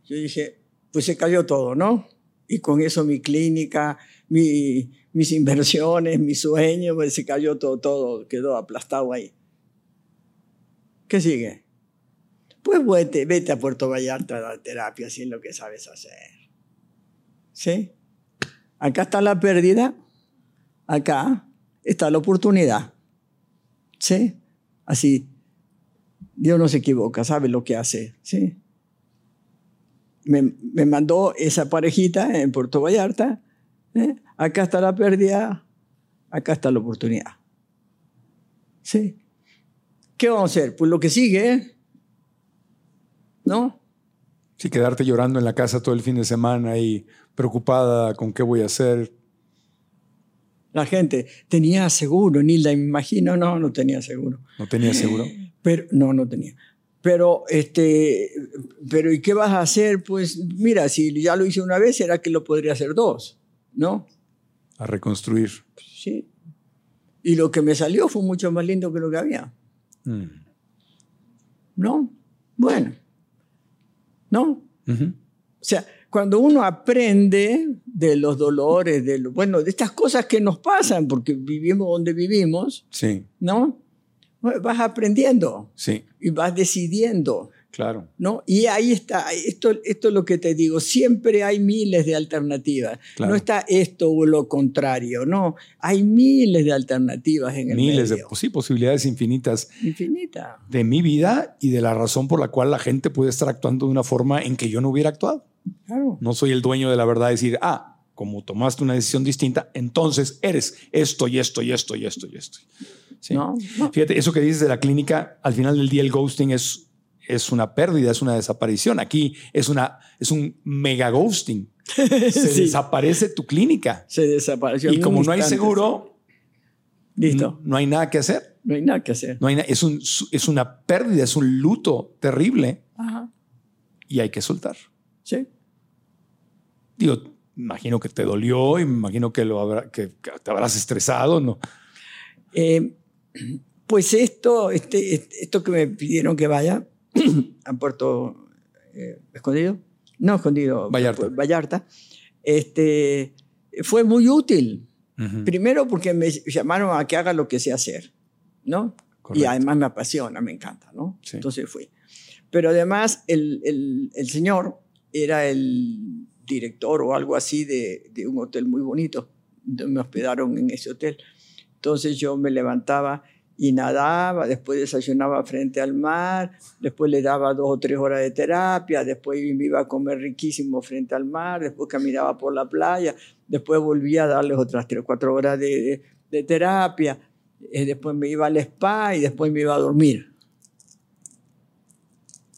Yo dije, pues se cayó todo, ¿no? Y con eso mi clínica, mi, mis inversiones, mi sueño, pues se cayó todo, todo quedó aplastado ahí. ¿Qué sigue? Pues vete, vete a Puerto Vallarta a dar terapia, si es lo que sabes hacer. ¿Sí? Acá está la pérdida acá está la oportunidad. ¿Sí? Así, Dios no se equivoca, sabe lo que hace. ¿Sí? Me, mandó esa parejita en Puerto Vallarta. ¿eh? Acá está la pérdida, acá está la oportunidad. ¿Sí? ¿Qué vamos a hacer? Pues lo que sigue, ¿eh? ¿no? Sí, quedarte llorando en la casa todo el fin de semana y preocupada con qué voy a hacer, la gente tenía seguro, Nilda, me imagino, no, no tenía seguro. ¿No tenía seguro? Pero, no, no tenía. Pero, este, pero ¿y qué vas a hacer? Pues mira, si ya lo hice una vez, será que lo podría hacer dos, ¿no? A reconstruir. Sí. Y lo que me salió fue mucho más lindo que lo que había. Mm. ¿No? Bueno. ¿No? O sea, cuando uno aprende de los dolores, de lo, bueno, de estas cosas que nos pasan, porque vivimos donde vivimos, Sí, ¿no? Vas aprendiendo sí, y vas decidiendo, claro. ¿no? Y ahí está, esto, esto es lo que te digo, siempre hay miles de alternativas. Claro. No está esto o lo contrario, no, hay miles de alternativas en el Miles de medio. sí, posibilidades infinitas Infinita. de mi vida y de la razón por la cual la gente puede estar actuando de una forma en que yo no hubiera actuado. Claro. No soy el dueño de la verdad de decir, ah, como tomaste una decisión distinta, entonces eres esto y esto y esto y esto y esto. Sí. No, no. Fíjate, eso que dices de la clínica, al final del día el ghosting es, es una pérdida, es una desaparición. Aquí es, una, es un mega ghosting. Se (laughs) Sí. desaparece tu clínica. Se desapareció. Y como no hay seguro, Listo. no, no hay nada que hacer. No hay nada que hacer. No hay es, un, es una pérdida, es un luto terrible Ajá. y hay que soltar. Sí. Digo, imagino que te dolió imagino que, lo habrá, que, que te habrás estresado, ¿no? Eh, (clears throat) pues esto, este, este- esto que me pidieron que vaya a Puerto eh, Escondido, no Escondido, Vallarta. Vallarta, este, fue muy útil. Primero porque me llamaron a que haga lo que sé hacer, ¿no? Y además me apasiona, me encanta, ¿no? Sí. Entonces fui. Pero además el, el- el señor era el director o algo así de, de un hotel muy bonito. Me hospedaron en ese hotel. Entonces yo me levantaba y nadaba, después desayunaba frente al mar, después le daba dos o tres horas de terapia, después me iba a comer riquísimo frente al mar, después caminaba por la playa, después volvía a darles otras tres o cuatro horas de, de- de terapia, eh, después me iba al spa y después me iba a dormir.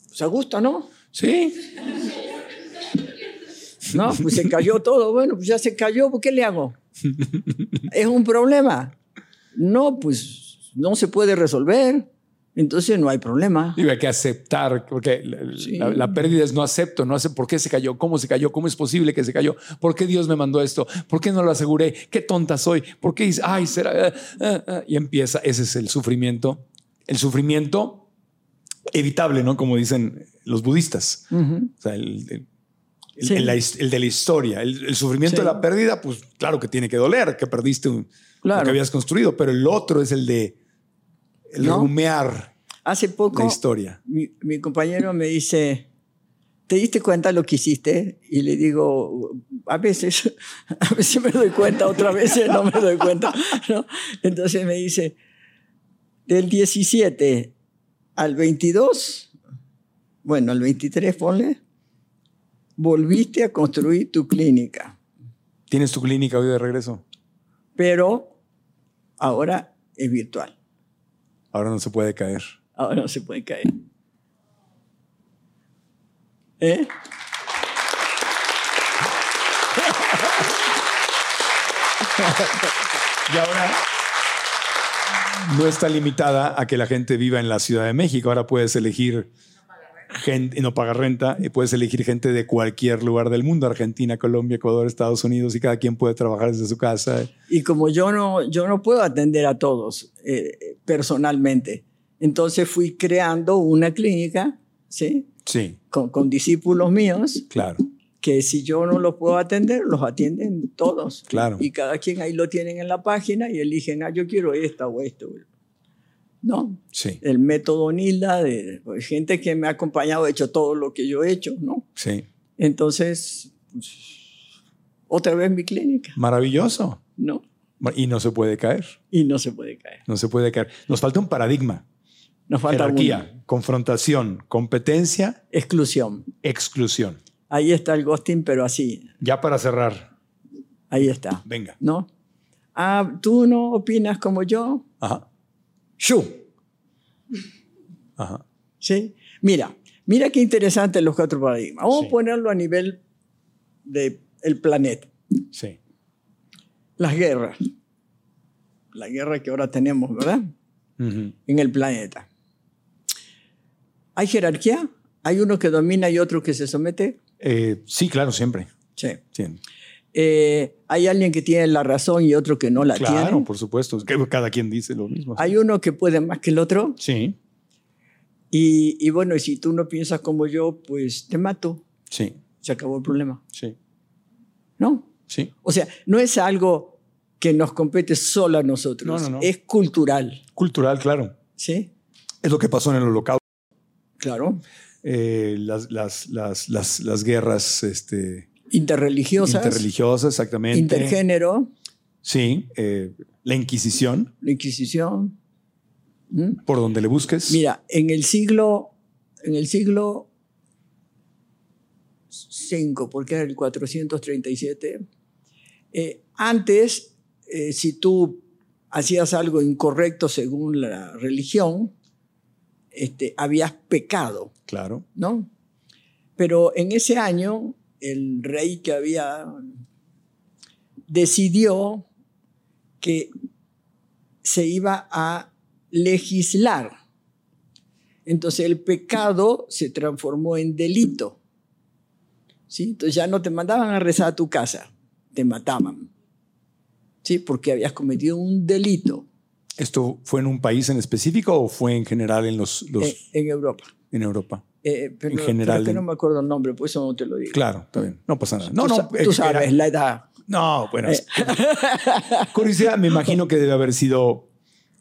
Pues a gusto, ¿no? Sí, No, pues se cayó todo. Bueno, pues ya se cayó, ¿por qué le hago? ¿Es un problema? No, pues no se puede resolver. Entonces no hay problema. digo, hay que aceptar, porque la, Sí. la- la pérdida es no acepto, no sé por qué se cayó, cómo se cayó, cómo es posible que se cayó, por qué Dios me mandó esto, por qué no lo aseguré, qué tonta soy, por qué dice, ay, será, ah, ah, ah", y empieza, ese es el sufrimiento, el sufrimiento evitable, ¿no? Como dicen los budistas. O sea, el, el- el- Sí. el- la his- el de la historia. El, el sufrimiento Sí. de la pérdida, pues claro que tiene que doler, que perdiste un- lo que habías construido, pero el otro es el de el ¿No? rumear Hace poco la historia. mi, mi compañero me dice, ¿te diste cuenta lo que hiciste? Y le digo, a veces, (laughs) a veces me doy cuenta, otras veces no me doy cuenta. (laughs) ¿no? Entonces me dice, del 17 al 22, bueno, al 23 ponle, volviste a construir tu clínica, ¿Tienes tu clínica hoy de regreso? pero ahora es virtual, Ahora no se puede caer. ahora no se puede caer. ¿Eh? Y ahora no está limitada a que la gente viva en la Ciudad de México. Ahora puedes elegir gente no pagar renta y puedes elegir gente de cualquier lugar del mundo, Argentina, Colombia, Ecuador, Estados Unidos y cada quien puede trabajar desde su casa. Y como yo no, yo no puedo atender a todos eh, personalmente, entonces fui creando una clínica, ¿sí? Sí, Con, con discípulos míos, claro. que si yo no los puedo atender, los atienden todos. Claro. Y cada quien ahí lo tienen en la página y eligen, ah, yo quiero esta o esto. ¿No? Sí, El método Nilda, de, de gente que me ha acompañado, ha hecho todo lo que yo he hecho, ¿no? sí. Entonces, pues, otra vez mi clínica, Maravilloso. ¿no? Y no se puede caer. Y no se puede caer. No se puede caer. Nos falta un paradigma. Nos falta Jerarquía, una. confrontación, competencia, exclusión. exclusión. Ahí está el ghosting, pero así, Ya para cerrar, ahí está, venga. ¿no? Ah, ¿tú no opinas como yo? Ajá, ¡Shu! ajá. ¿Sí? Mira, mira qué interesante los cuatro paradigmas. Vamos Sí. a ponerlo a nivel del el planeta. Sí, Las guerras. La guerra que ahora tenemos, ¿verdad? En el planeta. ¿Hay jerarquía? ¿Hay uno que domina y otro que se somete? Eh, sí, claro, siempre. Sí. Sí. Eh, ¿Hay alguien que tiene la razón y otro que no la Claro, tiene? por supuesto. Cada quien dice lo mismo. ¿Hay uno que puede más que el otro? Sí, Y, y bueno, si tú no piensas como yo, pues te mato. sí. Se acabó el problema. Sí. ¿No? Sí. O sea, no es algo que nos compete solo a nosotros. No, no, no. Es cultural. Cultural, claro. ¿Sí? Es lo que pasó en el holocausto. Claro. Eh, las, las, las, las, las guerras este, Interreligiosas. interreligiosas, exactamente. Intergénero. Sí. eh, la Inquisición, La Inquisición. ¿Mm? por donde le busques. Mira, en el siglo, en el siglo V, porque era el 437, eh, antes, eh, si tú hacías algo incorrecto según la religión, este, habías pecado, Claro. ¿no? Pero en ese año, el rey que había decidió que se iba a legislar. Entonces el pecado se transformó en delito. ¿Sí? Entonces ya no te mandaban a rezar a tu casa, te mataban. ¿Sí? Porque habías cometido un delito ¿Esto fue en un país en específico o fue en general en, los, los- en, en Europa. en Europa? Eh, pero, En general, pero no me acuerdo el nombre, por eso no te lo digo. Claro, está bien. No pasa nada. No, tú, no. eh, tú sabes era- la edad. No, bueno. Eh. (laughs) Curiosidad, me imagino que debe haber sido,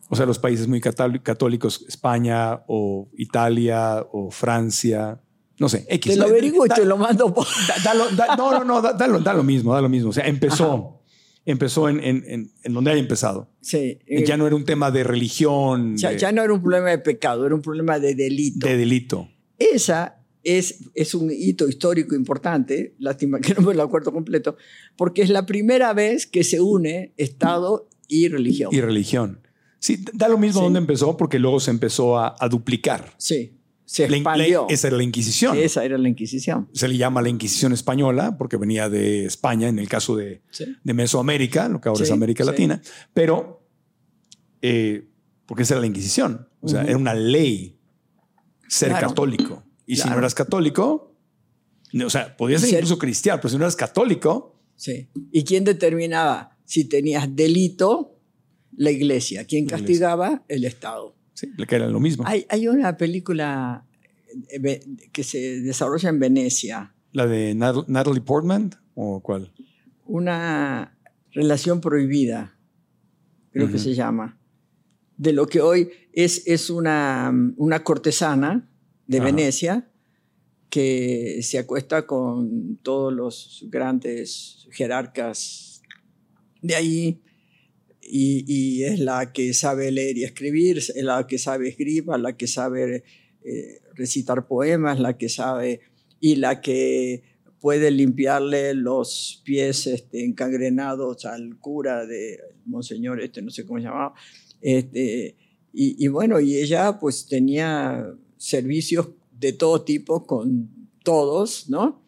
o sea, los países muy cató- católicos, España o Italia o Francia, no sé, X. Te lo averiguo y te lo mando por... da- da- no, no, no, da, lo, da lo mismo, da lo mismo. O sea, empezó, empezó en, en, en, en donde haya empezado. Sí, Ya no era un tema de religión, ya, de, ya no era un problema de pecado, era un problema de delito. de delito. Esa es, es un hito histórico importante, lástima que no me lo acuerdo completo, porque es la primera vez que se une Estado y religión. Y religión. Sí, da lo mismo Sí. donde empezó, porque luego se empezó a, a duplicar. sí, se La in- la- expandió. esa era la Inquisición. Esa era la Inquisición. se le llama la Inquisición española porque venía de España en el caso de, Sí. de Mesoamérica, lo que ahora es América. Latina, pero eh, porque esa era la Inquisición, o sea, era una ley ser Claro. católico. Y si no eras católico, o sea, podías ser Ser- incluso cristiano, pero si no eras católico, Sí. ¿Y quién determinaba si tenías delito? La iglesia. ¿Quién iglesia. castigaba? El Estado. sí, que era lo mismo. Hay, hay una película eh, que se desarrolla en Venecia, La de Nat- Natalie Portman o cuál? una relación prohibida, creo que se llama, de lo que hoy es, es una, una cortesana de Ajá. Venecia que se acuesta con todos los grandes jerarcas de ahí y, y es la que sabe leer y escribir, es la que sabe escribir, la que sabe eh, recitar poemas, la que sabe y la que puede limpiarle los pies este, encangrenados al cura de Monseñor, este no sé cómo se llamaba. Este, y, y bueno, y ella pues tenía servicios de todo tipo con todos, ¿no?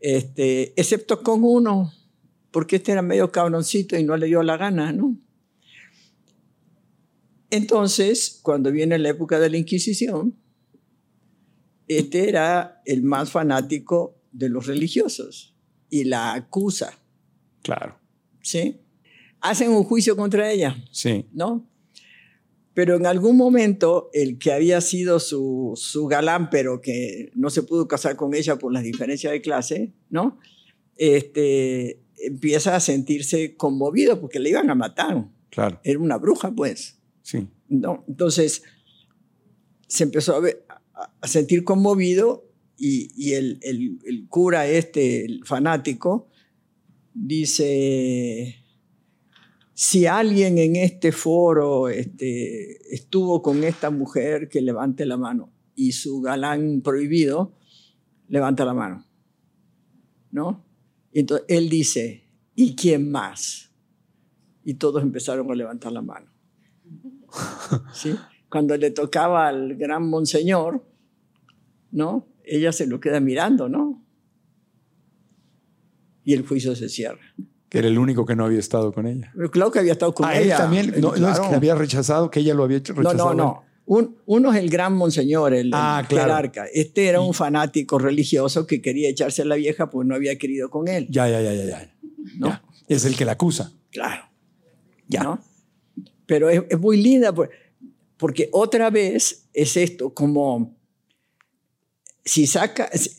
Este, excepto con uno, porque este era medio cabroncito y no le dio la gana, ¿no? Entonces, cuando viene la época de la Inquisición, este era el más fanático de los religiosos y la acusa, Claro, ¿sí? Hacen un juicio contra ella, sí. ¿no? Pero en algún momento el que había sido su, su galán, pero que no se pudo casar con ella por las diferencias de clase, ¿no? Este, empieza a sentirse conmovido porque le iban a matar. Claro, Era una bruja, pues. sí. ¿no? Entonces se empezó a, ver- a- a sentir conmovido y, y el, el- el cura este, el fanático, dice, si alguien en este foro este, estuvo con esta mujer, que levante la mano. Y su galán prohibido levanta la mano. ¿No? Y entonces él dice, ¿y quién más? Y todos empezaron a levantar la mano. (laughs) ¿sí? Cuando le tocaba al gran monseñor, ¿no? Ella se lo queda mirando, ¿no? Y el juicio se cierra. Que era el único que no había estado con ella. Pero claro que había estado con Ah, él ella. también. Eh, No, no es que había rechazado, que ella lo había hecho No, rechazado. no, no. Un- uno es el gran monseñor, el, el Ah, claro. jerarca. Este era un fanático religioso que quería echarse a la vieja porque no había querido con él. Ya, ya, ya, ya, ya. ¿no? Ya. Es el que la acusa. Claro. Ya. ¿no? Pero es, es muy linda por- porque otra vez es esto, como si saca, si,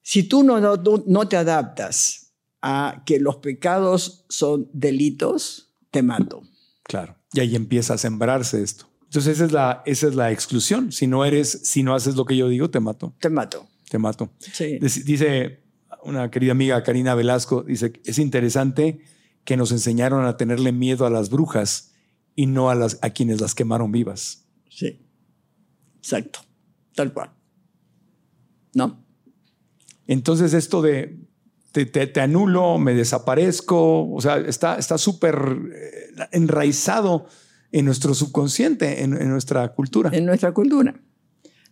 Si tú no, no, no te adaptas a que los pecados son delitos, te mato. Claro. Y ahí empieza a sembrarse esto. Entonces esa es la, esa es la exclusión. Si no eres, si no haces lo que yo digo, te mato. Te mato. Te mato. Sí. Dice- una querida amiga Karina Velasco, dice, es interesante que nos enseñaron a tenerle miedo a las brujas y no a, las, a quienes las quemaron vivas. Sí. Exacto. Tal cual. ¿No? Entonces esto de te, te- te anulo, me desaparezco, o sea, está está súper eh, enraizado en nuestro subconsciente, en, en nuestra cultura. En nuestra cultura.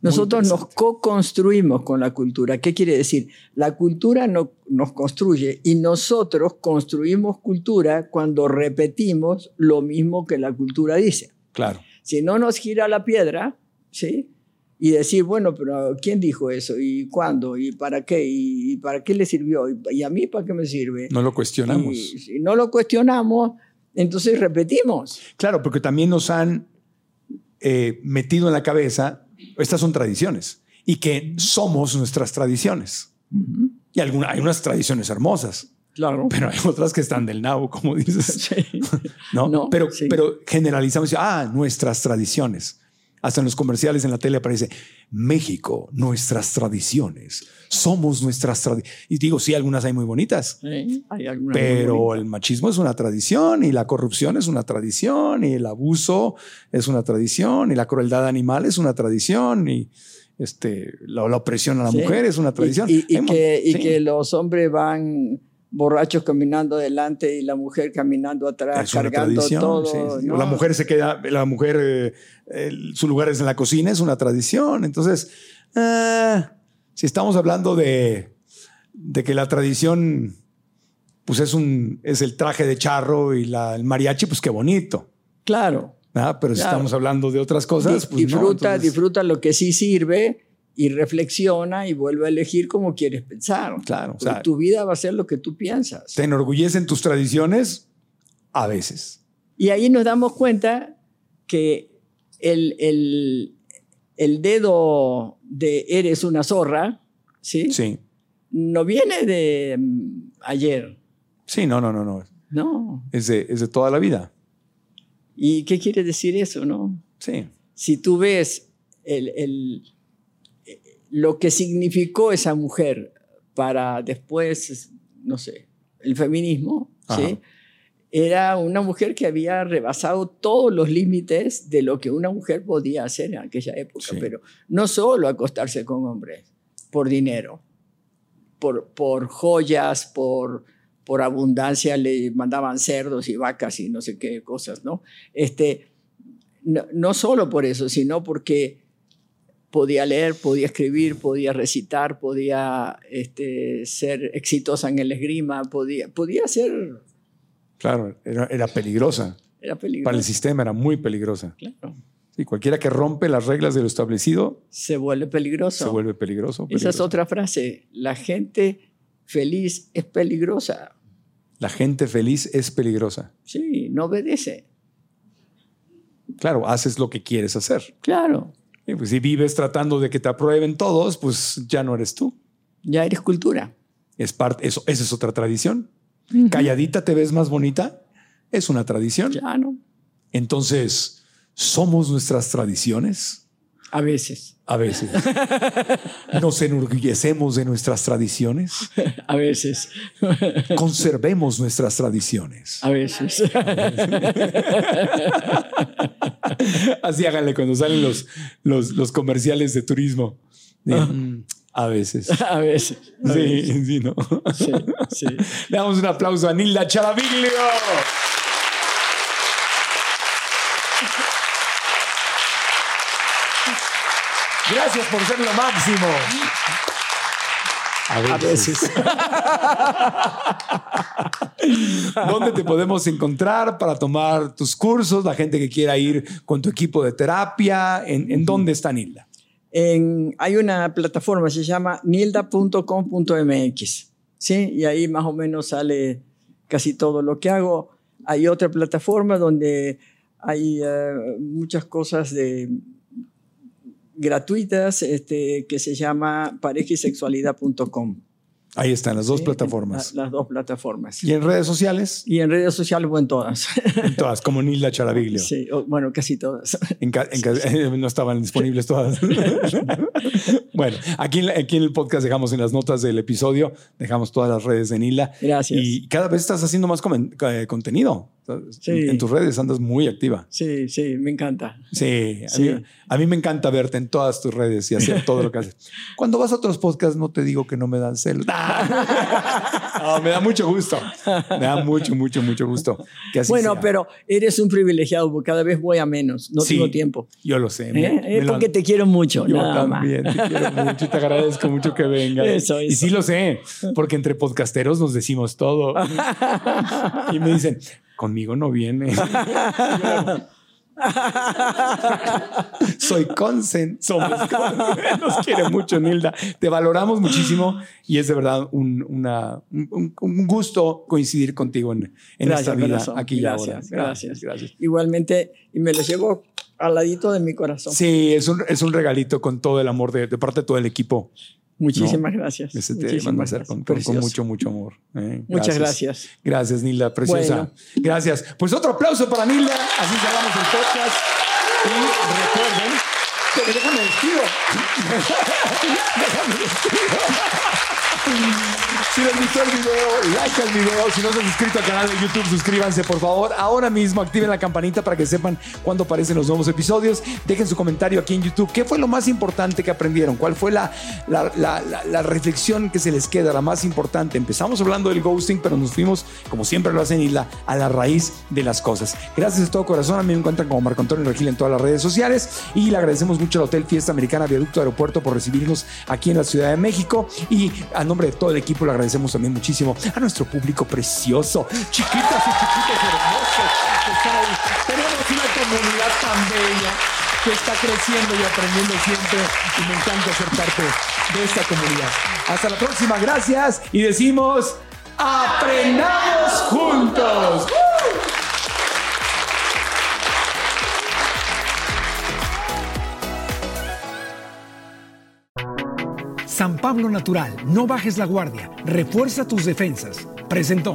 Nosotros nos co-construimos con la cultura. ¿Qué quiere decir? La cultura no, nos construye y nosotros construimos cultura cuando repetimos lo mismo que la cultura dice. Claro. Si no nos gira la piedra, ¿sí? Y decir, bueno, pero ¿quién dijo eso? ¿Y cuándo? ¿Y para qué? ¿Y, para qué le sirvió? ¿Y, a mí para qué me sirve? No lo cuestionamos. Y si no lo cuestionamos, entonces repetimos. Claro, porque también nos han eh, metido en la cabeza, estas son tradiciones, y que somos nuestras tradiciones. Y alguna- hay unas tradiciones hermosas, Claro. pero hay otras que están del nabo, como dices. (laughs) Sí. (laughs) ¿no? No, pero, sí. pero generalizamos, ah, nuestras tradiciones. Hasta en los comerciales en la tele aparece México, nuestras tradiciones. Somos nuestras tradiciones. Y digo, sí, algunas hay muy bonitas, Sí, hay algunas muy pero el machismo es una tradición y la corrupción es una tradición y el abuso es una tradición y la crueldad animal es una tradición y este, la, la opresión a la Sí. mujer es una tradición. Y, que, y que los hombres van borrachos caminando adelante y la mujer caminando atrás, es una cargando tradición. todo. sí, sí. ¿no? O la mujer se queda, la mujer, eh, su lugar es en la cocina, es una tradición. Entonces, ah, si estamos hablando de, de que la tradición, pues es un, es el traje de charro y la, el mariachi, pues qué bonito. Claro. ¿verdad? Pero si estamos hablando de otras cosas, pues no, disfruta, entonces- disfruta lo que sí sirve y reflexiona y vuelve a elegir como quieres pensar. Claro, o sea- tu vida va a ser lo que tú piensas. ¿Te enorgullecen tus tradiciones? A veces. Y ahí nos damos cuenta que el, el, el dedo de eres una zorra, ¿sí? Sí. No viene de mm, ayer, Sí, no, no, no, no. no. Es de, es de toda la vida. ¿Y qué quiere decir eso, no? Sí. Si tú ves el, el- lo que significó esa mujer para después, no sé, el feminismo, ¿sí? Era una mujer que había rebasado todos los límites de lo que una mujer podía hacer en aquella época, Sí. pero no solo acostarse con hombres, por dinero, por, por joyas, por, por abundancia, le mandaban cerdos y vacas y no sé qué cosas, ¿no? Este, no, no solo por eso, sino porque podía leer, podía escribir, podía recitar, podía este, ser exitosa en el esgrima, podía, podía ser... Claro, era, era peligrosa. Era peligroso. Para el sistema era muy peligrosa. Claro. Sí, cualquiera que rompe las reglas de lo establecido Se vuelve peligroso. se vuelve peligroso. Esa es otra frase. La gente feliz es peligrosa. La gente feliz es peligrosa. Sí, no obedece. Claro, haces lo que quieres hacer. Claro, Y pues si vives tratando de que te aprueben todos, pues ya no eres tú. ya eres cultura. Es parte, eso, esa es otra tradición. Calladita te ves más bonita, es una tradición. Claro, Entonces, ¿somos nuestras tradiciones? A veces, A veces. (laughs) ¿Nos enorgullecemos de nuestras tradiciones? (laughs) a veces, Conservemos nuestras tradiciones. a veces. (laughs) Así háganle cuando salen los, los, los comerciales de turismo. De, "Mm, a veces. A veces. a Sí, veces. sí, ¿no? Sí, sí. Le damos un aplauso a Nilda Charaviglio. Gracias por ser lo máximo. A veces. (laughs) ¿Dónde te podemos encontrar para tomar tus cursos? La gente que quiera ir con tu equipo de terapia. ¿En, en dónde está Nilda? En- hay una plataforma, se llama nilda.com.mx, ¿sí? Y ahí más o menos sale casi todo lo que hago. Hay otra plataforma donde hay eh, muchas cosas de gratuitas este, que se llama parejisexualidad.com. Ahí están las dos Sí, plataformas. la- las dos plataformas. ¿Y en redes sociales? Y en redes sociales, bueno, todas. En todas, como Nilda Charaviglio. Sí, bueno, casi todas. En ca- en ca- (laughs) no estaban disponibles todas. (laughs) bueno, aquí en, la- aquí en el podcast dejamos en las notas del episodio, dejamos todas las redes de Nila. Gracias. Y cada vez estás haciendo más eh, contenido. Sí. En, tus redes andas muy activa. Sí, sí, me encanta. Sí, a, Sí. Mí, a mí me encanta verte en todas tus redes y hacer todo lo que haces. (laughs) Cuando vas a otros podcasts no te digo que no me dan celos. (laughs) No, me da mucho gusto. Me da mucho, mucho, mucho gusto. que así Bueno, sea. pero eres un privilegiado porque cada vez voy a menos. No Sí, tengo tiempo. Yo lo sé. ¿Eh? me- Es porque han- te quiero mucho. Yo nada más. también te quiero (laughs) mucho y te agradezco mucho que vengas. Eso, Y eso. sí lo sé, porque entre podcasteros nos decimos todo. y me dicen, conmigo no viene. Soy consen, somos consen. Nos quiere mucho, Nilda. Te valoramos muchísimo y es de verdad un, una- un- un gusto coincidir contigo en, en Gracias, esta vida, corazón. aquí y Gracias, ahora. gracias. gracias. Igualmente, y me lo llevo al ladito de mi corazón. Sí, es un, es un regalito con todo el amor de, de parte de todo el equipo. Muchísimas gracias. Ese te Muchísimas a hacer gracias. con, con- con mucho, mucho amor. eh. Muchas gracias. Gracias, Nilda, preciosa. Bueno. Gracias. Pues otro aplauso para Nilda. Así cerramos el podcast. Y recuerden, déjame despido. déjame (laughs) despido. Si les gustó el video, like al video. Si no se han suscrito al canal de YouTube, suscríbanse por favor. Ahora mismo activen la campanita para que sepan cuándo aparecen los nuevos episodios. Dejen su comentario aquí en YouTube. ¿Qué fue lo más importante que aprendieron? ¿Cuál fue la, la, reflexión que se les queda, la más importante? Empezamos hablando del ghosting, pero nos fuimos, como siempre lo hacen, Isla, a la raíz de las cosas. Gracias de todo corazón. A mí me encuentran como Marco Antonio Regil en todas las redes sociales. Y le agradecemos mucho al Hotel Fiesta Americana Viaducto Aeropuerto por recibirnos aquí en la Ciudad de México. Y a nombre de todo el equipo le agradecemos también muchísimo a nuestro público precioso, chiquitos y chiquitos hermosos que. Tenemos una comunidad tan bella que está creciendo y aprendiendo siempre y me encanta ser parte de esta comunidad. Hasta la próxima, gracias y decimos, aprendamos juntos. San Pablo Natural, no bajes la guardia, refuerza tus defensas. Presentó.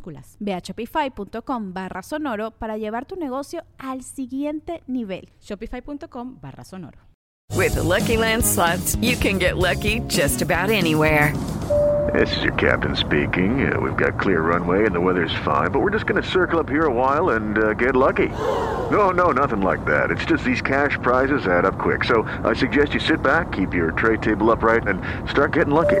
minúsculas. Ve a shopify.com barra sonoro para llevar tu negocio al siguiente nivel. Shopify.com barra sonoro. With the Lucky Land slots, you can get lucky just about anywhere. This is your captain speaking. Uh, we've got clear runway and the weather's fine, but we're just going to circle up here a while and uh, get lucky. No, no, nothing like that. It's just these cash prizes add up quick. So I suggest you sit back, keep your tray table upright, and start getting lucky.